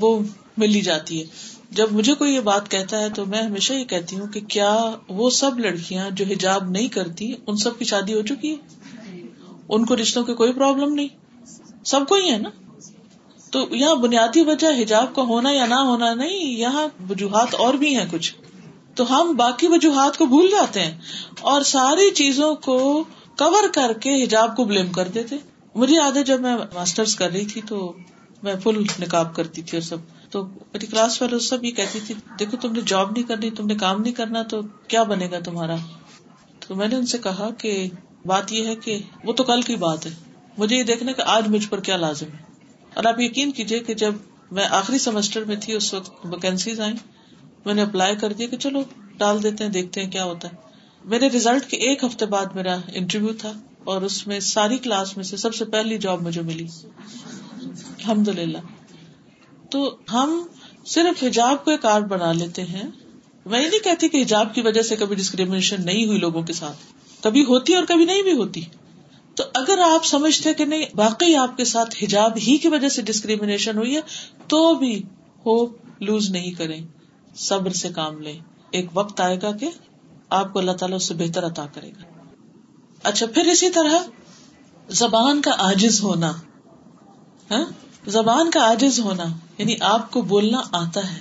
وہ ملی جاتی ہے۔ جب مجھے کوئی یہ بات کہتا ہے تو میں ہمیشہ یہ کہتی ہوں کہ کیا وہ سب لڑکیاں جو حجاب نہیں کرتی، ان سب کی شادی ہو چکی ہے؟ ان کو رشتوں کی کوئی پرابلم نہیں؟ سب کو ہی ہے نا؟ تو یہاں بنیادی وجہ حجاب کا ہونا یا نہ ہونا نہیں، یہاں وجوہات اور بھی ہیں کچھ۔ تو ہم باقی وجوہات کو بھول جاتے ہیں اور ساری چیزوں کو کور کر کے حجاب کو بلیم کر دیتے۔ مجھے یاد ہے جب میں ماسٹرس کر رہی تھی تو میں فل نکاب کرتی تھی اور سب۔ تو میری کلاس والے سب یہ کہتی تھی، دیکھو تم نے جاب نہیں کرنی، تم نے کام نہیں کرنا، تو کیا بنے گا تمہارا؟ تو میں نے ان سے کہا کہ بات یہ ہے کہ وہ تو کل کی بات ہے، مجھے یہ دیکھنا کہ آج مجھ پر کیا لازم ہے؟ اور آپ یقین کیجیے کہ جب میں آخری سیمسٹر میں تھی، اس وقت ویکینسیز آئی میں نے اپلائی کر دیا کہ چلو ڈال دیتے ہیں، دیکھتے ہیں کیا ہوتا ہے۔ میرے ریزلٹ کے ایک ہفتے بعد میرا انٹرویو تھا اور اس میں ساری کلاس میں سے سب سے پہلی جاب مجھے ملی۔ الحمد للہ تو ہم صرف حجاب کو ایک آرٹ بنا لیتے ہیں۔ میں یہ نہیں کہتی کہ حجاب کی وجہ سے کبھی ڈسکریمنیشن نہیں ہوئی لوگوں کے ساتھ۔ کبھی ہوتی اور کبھی نہیں بھی ہوتی۔ تو اگر آپ سمجھتے کہ نہیں، واقعی آپ کے ساتھ حجاب ہی کی وجہ سے ڈسکریمنیشن ہوئی ہے، تو بھی ہوپ لوز نہیں کریں۔ صبر سے کام لیں۔ ایک وقت آئے گا کہ آپ کو اللہ تعالیٰ اس سے بہتر عطا کرے گا۔ اچھا پھر اسی طرح زبان کا آجز ہونا۔ ہاں؟ زبان کا آجز ہونا یعنی آپ کو بولنا آتا ہے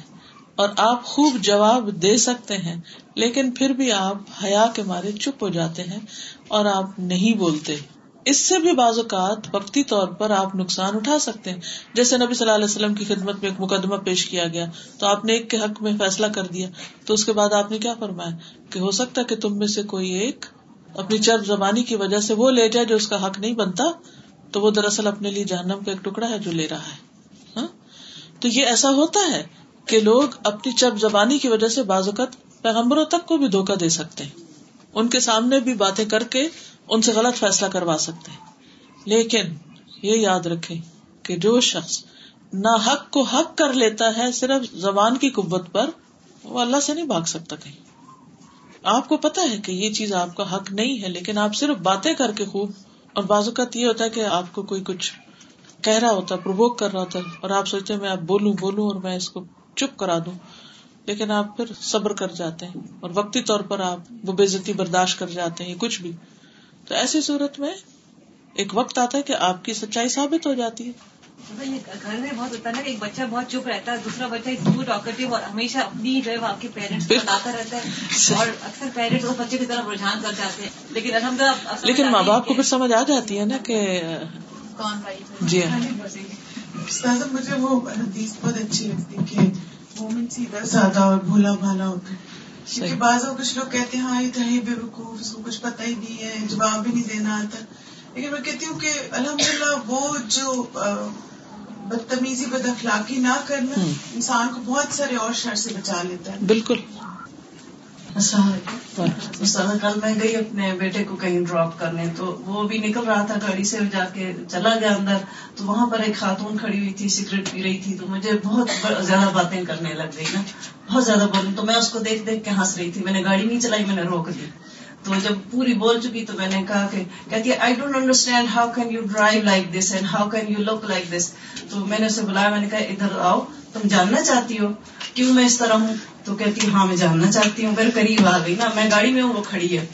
اور آپ خوب جواب دے سکتے ہیں، لیکن پھر بھی آپ حیا کے مارے چپ ہو جاتے ہیں اور آپ نہیں بولتے۔ اس سے بھی بعض اوقات وقتی طور پر آپ نقصان اٹھا سکتے ہیں۔ جیسے نبی صلی اللہ علیہ وسلم کی خدمت میں ایک مقدمہ پیش کیا گیا، تو آپ نے ایک کے حق میں فیصلہ کر دیا، تو اس کے بعد آپ نے کیا فرمایا؟ کہ ہو سکتا ہے کہ تم میں سے کوئی ایک اپنی چرب زبانی کی وجہ سے وہ لے جائے جو اس کا حق نہیں بنتا تو وہ دراصل اپنے لیے جہنم کا ایک ٹکڑا ہے جو لے رہا ہے۔ ہاں؟ تو یہ ایسا ہوتا ہے کہ لوگ اپنی چپ زبانی کی وجہ سے بعض اوقات پیغمبروں تک کو بھی دھوکا دے سکتے ہیں۔ ان کے سامنے بھی باتیں کر کے ان سے غلط فیصلہ کروا سکتے ہیں۔ لیکن یہ یاد رکھے کہ جو شخص نہ حق کو حق کر لیتا ہے، صرف زبان کی قوت پر وہ اللہ سے نہیں بھاگ سکتا کہیں۔ آپ کو پتا ہے کہ یہ چیز آپ کا حق نہیں ہے، لیکن آپ صرف باتیں کر کے خوب اور بعض اوقات یہ ہوتا ہے کہ آپ کو کوئی کچھ کہہ رہا ہوتا ہے پروک کر رہا ہوتا ہے اور آپ سوچتے میں آپ بولوں بولوں اور میں اس کو چپ کرا دوں۔ لیکن آپ پھر صبر کر جاتے ہیں اور وقتی طور پر آپ وہ بےزتی برداشت کر جاتے ہیں، کچھ بھی۔ تو ایسی صورت میں ایک وقت آتا ہے کہ آپ کی سچائی ثابت ہو جاتی ہے۔ گھر میں بہت ہوتا ہے نا کہ ایک بچہ بہت چپ رہتا ہے دوسرا بچہ اسکول ٹاکٹیو اور ہمیشہ اپنی جو ہے وہ آپ کے پیرنٹس کو بتاتا رہتا ہے اور اکثر پیرنٹس اس بچے کی طرف رجحان کر جاتے ہیں۔ لیکن الحمد للہ لیکن ماں باپ کو پھر سمجھ آ جاتی ہے نا کہ جی ہاں۔ مجھے وہ حدیث بہت اچھی لگتی کہ مومن سیدھا سادہ اور بھولا بھالا ہوتا ہے۔ کیونکہ بعض کچھ لوگ کہتے ہیں ہاں یہ تو ہے بے وقوف اس کو کچھ پتہ ہی نہیں ہے جواب بھی نہیں دینا آتا۔ لیکن میں کہتی ہوں کہ الحمد للہ وہ جو بدتمیزی بد اخلاقی نہ کرنا انسان کو بہت سارے اور شر سے بچا لیتا ہے۔ بالکل۔ السلام علیکم۔ کل میں گئی اپنے بیٹے کو کہیں ڈراپ کرنے تو وہ بھی نکل رہا تھا گاڑی سے جا کے چلا گیا اندر۔ تو وہاں پر ایک خاتون کھڑی ہوئی تھی سگریٹ پی رہی تھی تو مجھے بہت زیادہ باتیں کرنے لگ گئی نا۔ بہت زیادہ بولوں تو میں اس کو دیکھ دیکھ کے ہنس رہی تھی۔ میں نے گاڑی نہیں چلائی میں نے روک دی۔ تو جب پوری بول چکی تو میں نے کہا کہ کہتی ہے I don't understand how can you drive like this and how can you look like this تو میں نے اسے بلایا، میں نے کہا، ادھر آؤ، تم جاننا چاہتی ہو، کیوں میں اس طرح ہوں؟ تو کہتی ہاں میں جاننا چاہتی ہوں، پھر قریب آ گئی نا، میں گاڑی میں ہوں، وہ کھڑی ہے.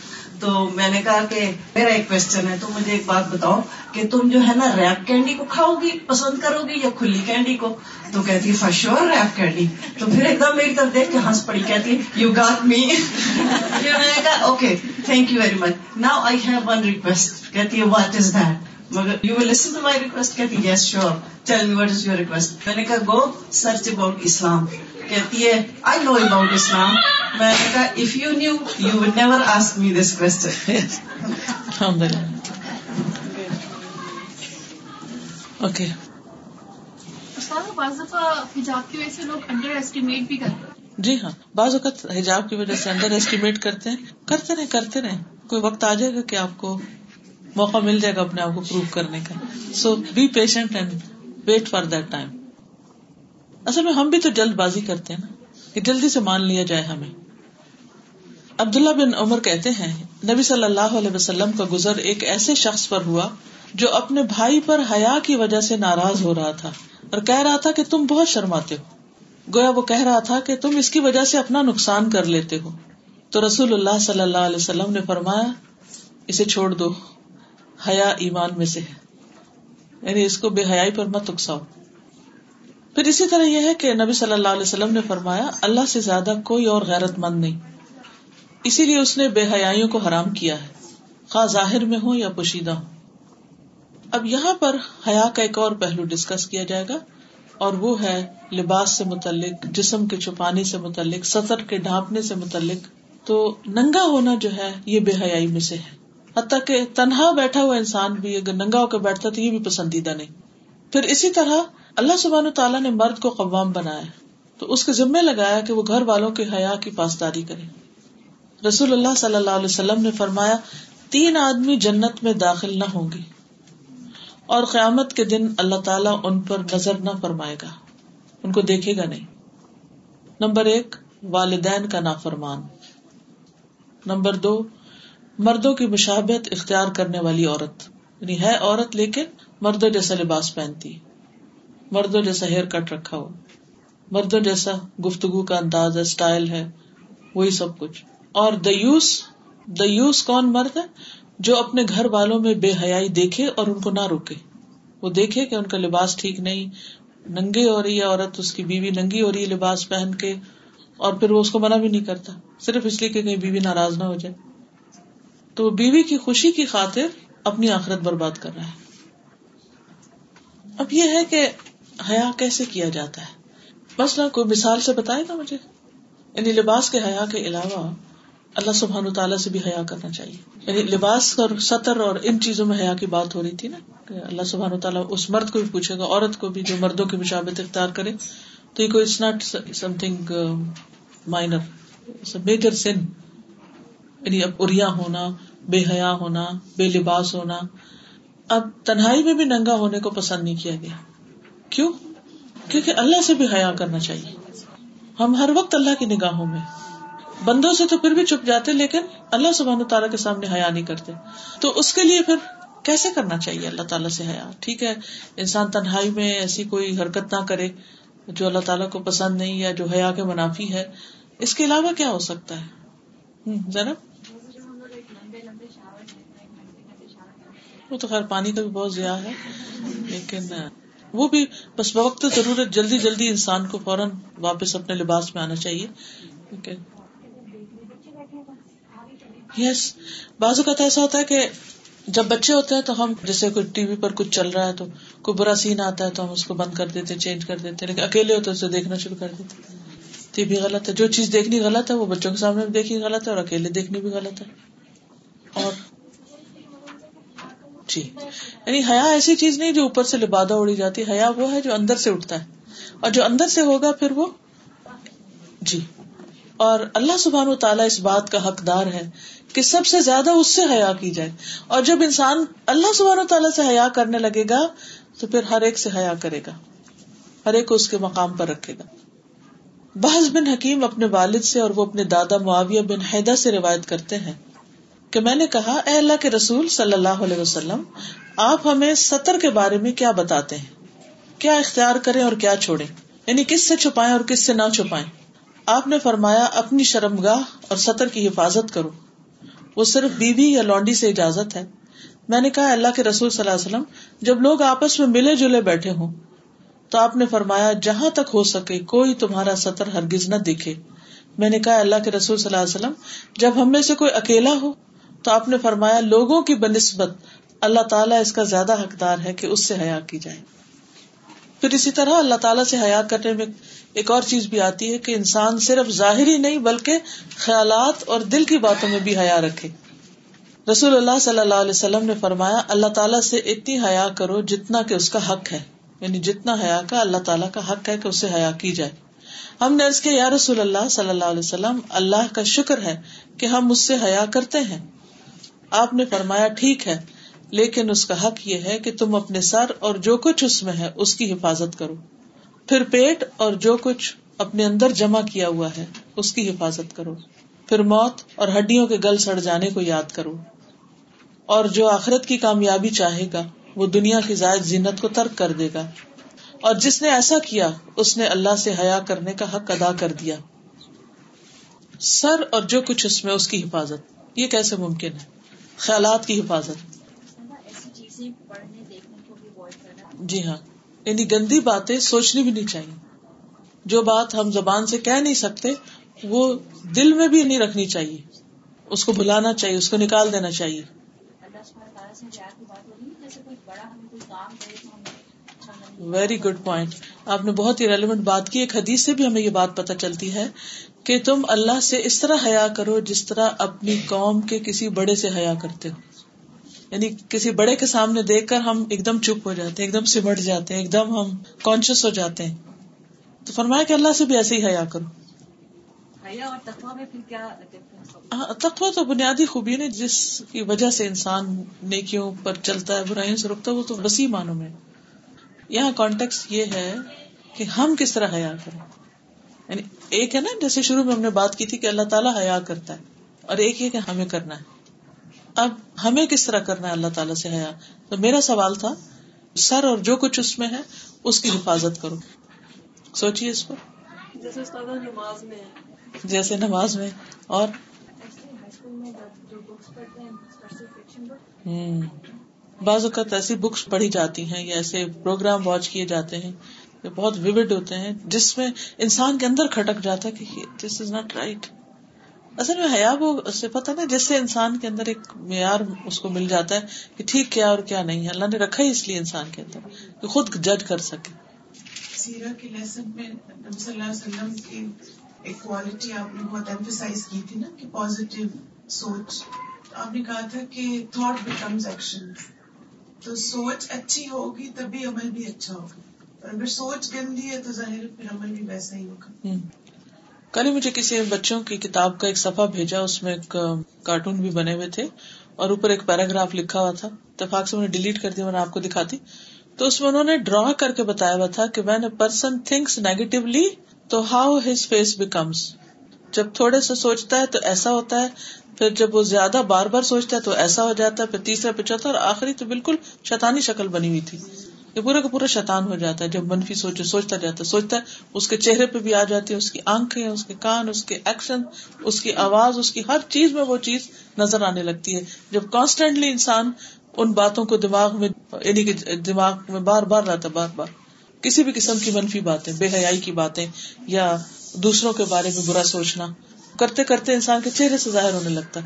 تو میں نے کہا کہ میرا ایک کوشچن ہے، تو مجھے ایک بات بتاؤ کہ تم جو ہے نا ریپ کینڈی کو کھاؤ گی پسند کرو گی یا کھلی کینڈی کو؟ تو کہتی ہے فشور ریپ کینڈی تو پھر ایک دم میری طرف دیکھ کے ہنس پڑی، کہتی ہے یو گاٹ می میں نے کہا okay thank you very much now I have one request کہتی ہے واٹ از دیٹ مگر you will listen to my request کہتی yes sure tell me what is your request میں نے کہا گو سرچ اباؤٹ اسلام کہتی ہے آئی نو اباؤٹ اسلام میں نے کہا if you knew you would never ask me this question okay بعض دفعہ حجاب کی وجہ سے لوگ انڈر ایسٹیمیٹ بھی کرتے ہیں۔ جی ہاں بعض اوقات حجاب کی وجہ سے انڈر ایسٹیمیٹ کرتے ہیں۔ کرتے رہے کرتے رہے کوئی وقت آ جائے گا کہ آپ کو موقع مل جائے گا اپنے آپ کو پروو کرنے کا۔ So be patient and wait for that time اصل میں ہم بھی تو جلد بازی کرتے ہیں نا، کہ جلدی سے مان لیا جائے ہمیں۔ عبداللہ بن عمر کہتے ہیں، نبی صلی اللہ علیہ وسلم کا گزر ایک ایسے شخص پر ہوا جو اپنے بھائی پر حیا کی وجہ سے ناراض ہو رہا تھا اور کہہ رہا تھا کہ تم بہت شرماتے ہو۔ گویا وہ کہہ رہا تھا کہ تم اس کی وجہ سے اپنا نقصان کر لیتے ہو۔ تو رسول اللہ صلی اللہ علیہ وسلم نے فرمایا، اسے چھوڑ دو۔ حیا ایمان میں سے ہے۔ یعنی اس کو بے حیائی پر مت اکساؤ۔ پھر اسی طرح یہ ہے کہ نبی صلی اللہ علیہ وسلم نے فرمایا، اللہ سے زیادہ کوئی اور غیرت مند نہیں۔ اسی لیے اس نے بے حیاں کو حرام کیا ہے۔ خواہ ظاہر میں ہو یا پوشیدہ ہو اب یہاں پر حیا کا ایک اور پہلو ڈسکس کیا جائے گا، اور وہ ہے لباس سے متعلق، جسم کے چھپانے سے متعلق، سطر کے ڈھانپنے سے متعلق۔ تو ننگا ہونا جو ہے، یہ بے حیائی میں سے ہے۔ حتیٰ کہ تنہا بیٹھا ہوا انسان بھی اگر ننگا ہو کے بیٹھتا تو یہ بھی پسندیدہ نہیں۔ پھر اسی طرح اللہ سبحان تعالیٰ نے مرد کو قوام بنایا۔ تو اس کے ذمے لگایا کہ وہ گھر والوں کے حیا کی پاسداری کرے۔ رسول اللہ صلی اللہ علیہ وسلم نے فرمایا، تین آدمی جنت میں داخل نہ ہوں گے۔ اور قیامت کے دن اللہ تعالیٰ ان پر نظر نہ فرمائے گا۔ ان کو دیکھے گا نہیں۔ نمبر ایک، والدین کا نافرمان۔ نمبر دو مردوں کی مشابت اختیار کرنے والی عورت۔ یعنی ہے عورت لیکن مردوں جیسا لباس پہنتی، مردوں جیسا ہیئر کٹ رکھا ہو، مردوں جیسا گفتگو کا انداز ہے اسٹائل ہے، وہی سب کچھ۔ اور دیوس دیوس کون مرد ہے؟ جو اپنے گھر والوں میں بے حیائی دیکھے اور ان کو نہ روکے۔ وہ دیکھے کہ ان کا لباس ٹھیک نہیں ننگے ہو رہی ہے عورت، اس کی بیوی ننگی ہو رہی ہے لباس پہن کے، اور پھر وہ اس کو منع بھی نہیں کرتا، صرف اس لیے کہ کہیں بیوی ناراض نہ ہو جائے۔ تو بیوی کی خوشی کی خاطر اپنی آخرت برباد کر رہا ہے۔ اب یہ ہے کہ حیا کیسے کیا جاتا ہے؟ بس کوئی مثال سے بتائے گا مجھے؟ یعنی لباس کے حیا کے علاوہ اللہ سبحان تعالیٰ سے بھی حیا کرنا چاہیے۔ یعنی لباس اور سطر اور ان چیزوں میں حیا کی بات ہو رہی تھی نا کہ اللہ سبحان تعالیٰ اس مرد کو بھی پوچھے گا، عورت کو بھی جو مردوں کی مشابت اختیار کرے۔ تو یہ کوئی it's not something minor major سن یعنی اب اریا ہونا، بے حیا ہونا، بے لباس ہونا۔ اب تنہائی میں بھی ننگا ہونے کو پسند نہیں کیا گیا۔ کیوں؟ کیونکہ اللہ سے بھی حیا کرنا چاہیے۔ ہم ہر وقت اللہ کی نگاہوں میں۔ بندوں سے تو پھر بھی چپ جاتے، لیکن اللہ سبحان تعالیٰ کے سامنے حیا نہیں کرتے۔ تو اس کے لیے پھر کیسے کرنا چاہیے اللہ تعالیٰ سے حیا؟ ٹھیک ہے، انسان تنہائی میں ایسی کوئی حرکت نہ کرے جو اللہ تعالیٰ کو پسند نہیں یا جو حیا کے منافی ہے۔ اس کے علاوہ کیا ہو سکتا ہے؟ ذرا وہ تو خیر پانی کا بھی بہت ضیاع ہے، لیکن وہ بھی بس بوقت ضرورت جلدی جلدی انسان کو فوراً واپس اپنے لباس میں آنا چاہیے یس بعض اوقات ایسا ہوتا ہے کہ جب بچے ہوتے ہیں تو ہم، جیسے کوئی ٹی وی پر کچھ چل رہا ہے تو کوئی برا سین آتا ہے تو ہم اس کو بند کر دیتے، چینج کر دیتے، لیکن اکیلے ہوتے اسے دیکھنا شروع کر دیتے۔ تو یہ بھی غلط ہے، جو چیز دیکھنی غلط ہے وہ بچوں کے سامنے بھی دیکھنی غلط ہے اور اکیلے دیکھنی بھی غلط ہے۔ اور جی۔ یعنی حیا ایسی چیز نہیں جو اوپر سے لبادہ اڑی جاتی، حیا وہ ہے جو اندر سے اٹھتا ہے۔ اور جو اندر سے ہوگا پھر وہ جی۔ اور اللہ سبحان و تعالیٰ اس بات کا حقدار ہے کہ سب سے زیادہ اس سے حیا کی جائے۔ اور جب انسان اللہ سبحان و تعالیٰ سے حیا کرنے لگے گا، تو پھر ہر ایک سے حیا کرے گا۔ ہر ایک کو اس کے مقام پر رکھے گا۔ بحث بن حکیم اپنے والد سے اور وہ اپنے دادا معاویہ بن حیدہ سے روایت کرتے ہیں۔ کہ میں نے کہا، اے اللہ کے رسول صلی اللہ علیہ وسلم، آپ ہمیں سطر کے بارے میں کیا بتاتے ہیں؟ کیا اختیار کریں اور کیا چھوڑیں؟ یعنی کس سے چھپائیں اور کس سے نہ چھپائیں؟ آپ نے فرمایا، اپنی شرم گاہ اور سطر کی حفاظت کرو۔ وہ صرف بیوی یا لانڈی سے اجازت ہے۔ میں نے کہا اللہ کے رسول صلی اللہ علیہ وسلم، جب لوگ آپس میں ملے جلے بیٹھے ہوں، تو آپ نے فرمایا، جہاں تک ہو سکے کوئی تمہارا سطر ہرگز نہ دکھے میں نے کہا اللہ کے رسول صلی اللہ علیہ وسلم، جب ہم میں سے کوئی اکیلا ہو تو آپ نے فرمایا، لوگوں کی بنسبت اللہ تعالیٰ اس کا زیادہ حقدار ہے کہ اس سے حیا کی جائے۔ پھر اسی طرح اللہ تعالیٰ سے حیا کرنے میں ایک اور چیز بھی آتی ہے کہ انسان صرف ظاہری نہیں بلکہ خیالات اور دل کی باتوں میں بھی حیا رکھے۔ رسول اللہ صلی اللہ علیہ وسلم نے فرمایا، اللہ تعالیٰ سے اتنی حیا کرو جتنا کہ اس کا حق ہے۔ یعنی جتنا حیا کا اللہ تعالیٰ کا حق ہے کہ اسے حیا کی جائے۔ ہم نے یا رسول اللہ صلی اللہ علیہ وسلم، اللہ کا شکر ہے کہ ہم اس سے حیا کرتے ہیں۔ آپ نے فرمایا ٹھیک ہے، لیکن اس کا حق یہ ہے کہ تم اپنے سر اور جو کچھ اس میں ہے، اس کی حفاظت کرو۔ پھر پیٹ اور جو کچھ اپنے اندر جمع کیا ہوا ہے، اس کی حفاظت کرو۔ پھر موت اور ہڈیوں کے گل سڑ جانے کو یاد کرو۔ اور جو آخرت کی کامیابی چاہے گا، وہ دنیا کی زائد زینت کو ترک کر دے گا۔ اور جس نے ایسا کیا، اس نے اللہ سے حیا کرنے کا حق ادا کر دیا۔ سر اور جو کچھ اس میں، اس کی حفاظت۔ یہ کیسے ممکن ہے؟ خیالات کی حفاظت۔ جی ہاں۔ یعنی گندی باتیں سوچنی بھی نہیں چاہیے۔ جو بات ہم زبان سے کہہ نہیں سکتے، وہ دل میں بھی نہیں رکھنی چاہیے۔ اس کو بلانا چاہیے، اس کو نکال دینا چاہیے۔ ویری گڈ پوائنٹ آپ نے بہت ہی ریلیونٹ بات کی. ایک حدیث سے بھی ہمیں یہ بات پتہ چلتی ہے کہ تم اللہ سے اس طرح حیا کرو جس طرح اپنی قوم کے کسی بڑے سے حیا کرتے ہو. یعنی کسی بڑے کے سامنے دیکھ کر ہم ایک دم چپ ہو جاتے ہیں ایک دم سمٹ جاتے ہیں ایک دم ہم کانشیس ہو جاتے ہیں. تو فرمایا کہ اللہ سے بھی ایسے ہی حیا کرو. ہاں تقوا تو بنیادی خوبی نے جس کی وجہ سے انسان نیکیوں پر چلتا ہے برائیوں سے رکتا ہے وہ تو وسیع معنوں میں یہاں کانٹیکس یہ ہے کہ ہم کس طرح حیا کریں۔ یعنی ایک ہے نا جیسے شروع میں ہم نے بات کی تھی کہ اللہ تعالیٰ حیا کرتا ہے اور ایک یہ کہ ہمیں کرنا ہے۔ اب ہمیں کس طرح کرنا ہے اللہ تعالیٰ سے حیا؟ تو میرا سوال تھا سر اور جو کچھ اس میں ہے اس کی حفاظت کرو۔ سوچیے اس پر جیسے نماز میں اور؟ بعض اوقات ایسی بکس پڑھی جاتی ہیں یا ایسے پروگرام واچ کیے جاتے ہیں جو بہت ویوڈ ہوتے ہیں، جس میں انسان کے اندر کھٹک جاتا ہے کہ دس از ناٹ رائٹ اصل میں حیا وہ پتا نا، جس سے انسان کے اندر ایک معیار اس کو مل جاتا ہے کہ ٹھیک کیا اور کیا نہیں ہے۔ اللہ نے رکھا ہی اس لیے انسان کے اندر کہ خود جج کر سکے۔ سیرا کے لیسن میں صلی اللہ علیہ وسلم کی ایک کوالٹی آپ نے بہت ایمفیسائز کی تھی نا کہ پازیٹیو سوچ۔ آپ نے کہا تھا کہ تھاٹ بیکمز ایکشن تو سوچ اچھی ہوگی تبھی عمل بھی اچھا ہوگا۔ اگر سوچ گندی ہے تو ظاہر پھر عمل بھی ویسا ہی ہوگا۔ کل مجھے کسی بچوں کی کتاب کا ایک صفحہ بھیجا، اس میں ایک کارٹون بھی بنے ہوئے تھے اور اوپر ایک پیراگراف لکھا ہوا تھا۔ اتفاق سے ڈیلیٹ کر دیا، میں نے آپ کو دکھاتی۔ تو اس میں انہوں نے ڈرا کر کے بتایا ہوا تھا کہ when a person thinks negatively تو ہاؤ ہز فیس بیکمس جب تھوڑے سے سوچتا ہے تو ایسا ہوتا ہے پھر جب وہ زیادہ بار بار سوچتا ہے تو ایسا ہو جاتا ہے، پھر تیسرا پہ چوتھا، اور آخری تو بالکل شیطانی شکل بنی ہوئی تھی یہ پورا کا پورا شیطان ہو جاتا ہے۔ جب منفی سوچے، سوچتا جاتا ہے، سوچتا ہے، اس کے چہرے پہ بھی آ جاتی ہے، اس کی آنکھیں، اس کے کان، اس کے ایکشن اس کی آواز، اس کی ہر چیز میں وہ چیز نظر آنے لگتی ہے۔ جب کانسٹینٹلی انسان ان باتوں کو دماغ میں یعنی کہ دماغ میں بار بار رہتا بار بار۔ کسی بھی قسم کی منفی باتیں، بے حیائی کی باتیں یا دوسروں کے بارے میں برا سوچنا۔ کرتے کرتے انسان کے چہرے سے ظاہر ہونے لگتا ہے۔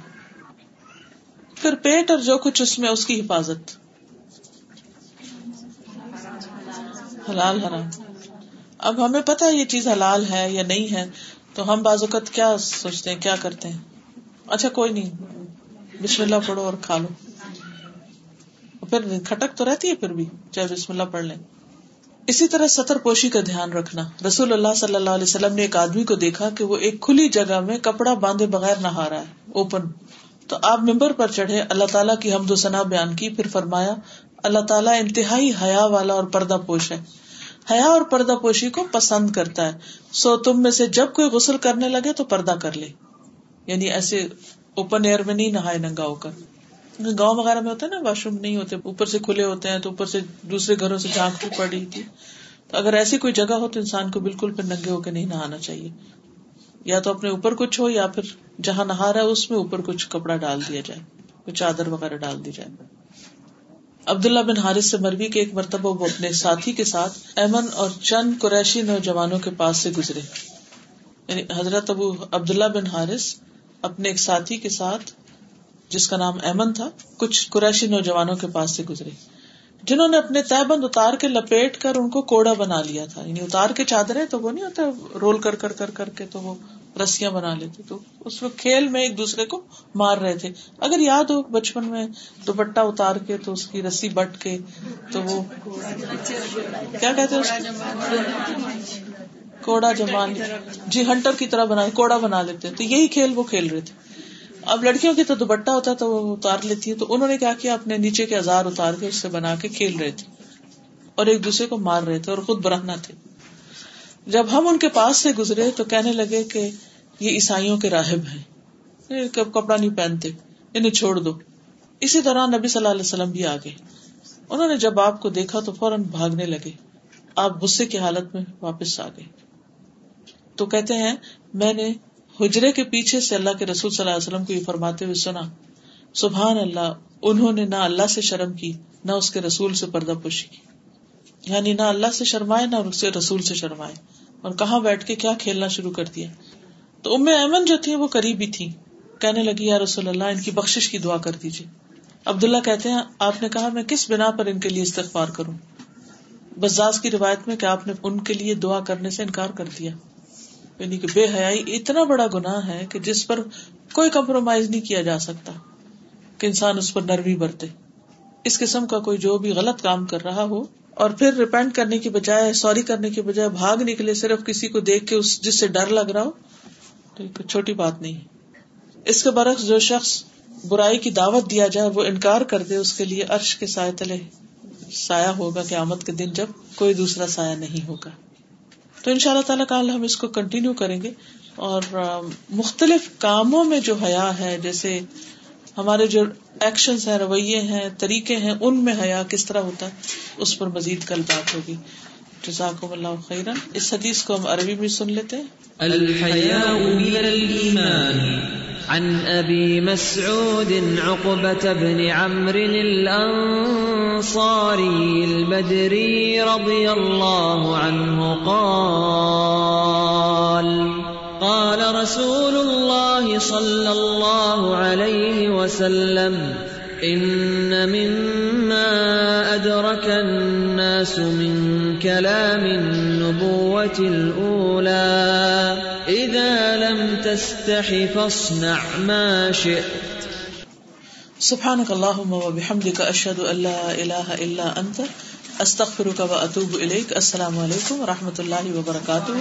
پھر پیٹ اور جو کچھ اس میں، اس کی حفاظت۔ حلال حرام۔ اب ہمیں پتا یہ چیز حلال ہے یا نہیں ہے، تو ہم بعض اوقات کیا سوچتے ہیں، کیا کرتے ہیں؟ اچھا کوئی نہیں۔ بسم اللہ پڑھو اور کھا لو۔ پھر کھٹک تو رہتی ہے پھر بھی، چاہے بسم اللہ پڑھ لیں۔ اسی طرح سطر پوشی کا دھیان رکھنا۔ رسول اللہ صلی اللہ علیہ وسلم نے ایک آدمی کو دیکھا کہ وہ ایک کھلی جگہ میں کپڑا باندھے بغیر نہا رہا ہے اوپن تو آپ ممبر پر چڑھے، اللہ تعالیٰ کی حمد و ثنا بیان کی، پھر فرمایا، اللہ تعالیٰ انتہائی حیا والا اور پردہ پوش ہے۔ حیا اور پردہ پوشی کو پسند کرتا ہے۔ سو تم میں سے جب کوئی غسل کرنے لگے تو پردہ کر لے۔ یعنی ایسے اوپن ایئر میں نہیں نہائے ننگا ہو کر۔ گاؤں وغیرہ میں ہوتا ہے نا واش روم نہیں ہوتے، اوپر سے کھلے ہوتے ہیں تو اوپر سے دوسرے گھروں سے جھانک بھی پڑ رہی تھی تو اگر ایسی کوئی جگہ ہو تو انسان کو بالکل پھر ننگے ہو کے نہیں نہانا چاہیے۔ یا تو اپنے اوپر کچھ ہو یا پھر جہاں نہا رہا ہے اس میں اوپر کچھ کپڑا ڈال دیا جائے، کوئی چادر وغیرہ ڈال دی جائے۔ عبداللہ بن حارث سے مروی کے ایک مرتبہ وہ اپنے ساتھی کے ساتھ ایمن اور چند قریشی نوجوانوں کے پاس سے گزرے۔ یعنی حضرت ابو عبداللہ بن حارث اپنے ایک ساتھی کے ساتھ جس کا نام ایمن تھا، کچھ قریشی نوجوانوں کے پاس سے گزرے۔ جنہوں نے اپنے تہ بند اتار کے لپیٹ کر ان کو کوڑا بنا لیا تھا۔ یعنی اتار کے چادریں تو وہ نہیں ہوتا رول کر کر کر کر کے تو وہ رسیاں بنا لیتے۔ تو اس میں کھیل میں ایک دوسرے کو مار رہے تھے۔ اگر یاد ہو بچپن میں دوپٹہ اتار کے تو اس کی رسی بٹ کے تو وہ کیا کہتے کوڑا جمان جی ہنٹر کی طرح بنا کوڑا بنا لیتے۔ تو یہی کھیل وہ کھیل رہے تھے۔ اب لڑکیوں کی تو دوپٹہ ہوتا تو وہ اتار لیتی ہے، تو انہوں نے کیا کیا؟ اپنے نیچے کے ہزار اتار کے اس سے بنا کے کھیل رہے تھے اور ایک دوسرے کو مار رہے تھے اور خود برہنا تھے۔ جب ہم ان کے پاس سے گزرے تو کہنے لگے کہ یہ عیسائیوں کے راہب ہیں۔ کپڑا نہیں پہنتے، انہیں چھوڑ دو۔ اسی دوران نبی صلی اللہ علیہ وسلم بھی آگے انہوں نے جب آپ کو دیکھا تو فوراً بھاگنے لگے۔ آپ غصے کی حالت میں واپس آ گئے۔ تو کہتے ہیں، میں نے حجرے کے پیچھے سے اللہ کے رسول صلی اللہ علیہ وسلم کو یہ فرماتے ہوئے سنا، سبحان اللہ، انہوں نے نہ اللہ سے شرم کی، نہ اس کے رسول سے پردہ پوشی کی۔ یعنی نہ اللہ سے شرمائے، نہ اس کے رسول سے شرمائے۔ اور کہاں بیٹھ کے کیا کھیلنا شروع کر دیا۔ تو ام ایمن جو تھی وہ قریبی تھی کہنے لگی، یا رسول اللہ، ان کی بخش کی دعا کر دیجیے عبداللہ کہتے ہیں، آپ نے کہا، میں کس بنا پر ان کے لیے استغفار کروں؟ بزاز کی روایت میں کہ آپ نے ان کے لیے دعا کرنے سے انکار کر دیا۔ یعنی کہ بے حیائی اتنا بڑا گناہ ہے کہ جس پر کوئی کمپرومائز نہیں کیا جا سکتا کہ انسان اس پر نرمی برتے۔ اس قسم کا کوئی جو بھی غلط کام کر رہا ہو اور پھر ریپینٹ کرنے کی بجائے سوری کرنے کی بجائے بھاگ نکلے صرف کسی کو دیکھ کے اس جس سے ڈر لگ رہا ہو، تو چھوٹی بات نہیں اس کے برعکس جو شخص برائی کی دعوت دیا جائے، وہ انکار کر دے، اس کے لیے عرش کے سائے تلے سایہ ہوگا کہ آمد کے دن جب کوئی دوسرا سایہ نہیں ہوگا۔ تو ان شاء اللہ تعالیٰ کل ہم اس کو کنٹینیو کریں گے اور مختلف کاموں میں جو حیا ہے، جیسے ہمارے جو ایکشن ہیں، رویے ہیں، طریقے ہیں، ان میں حیا کس طرح ہوتا ہے، اس پر مزید کل بات ہوگی۔ جزاکم اللہ خیرا۔ اس حدیث کو ہم عربی میں سن لیتے ہیں۔ عن أبي مسعود عقبة بن عمرو الأنصاري البدري رضي الله عنه قال قال رسول الله صلى الله عليه وسلم، إن مما أدرك الناس من كلام النبوة الأولى. إذا فاصنع ما شئت. سبحانك اللهم وبحمدك اشهد ان لا اله الا انت استغفرك واتوب اليك السلام عليكم ورحمة الله وبركاته.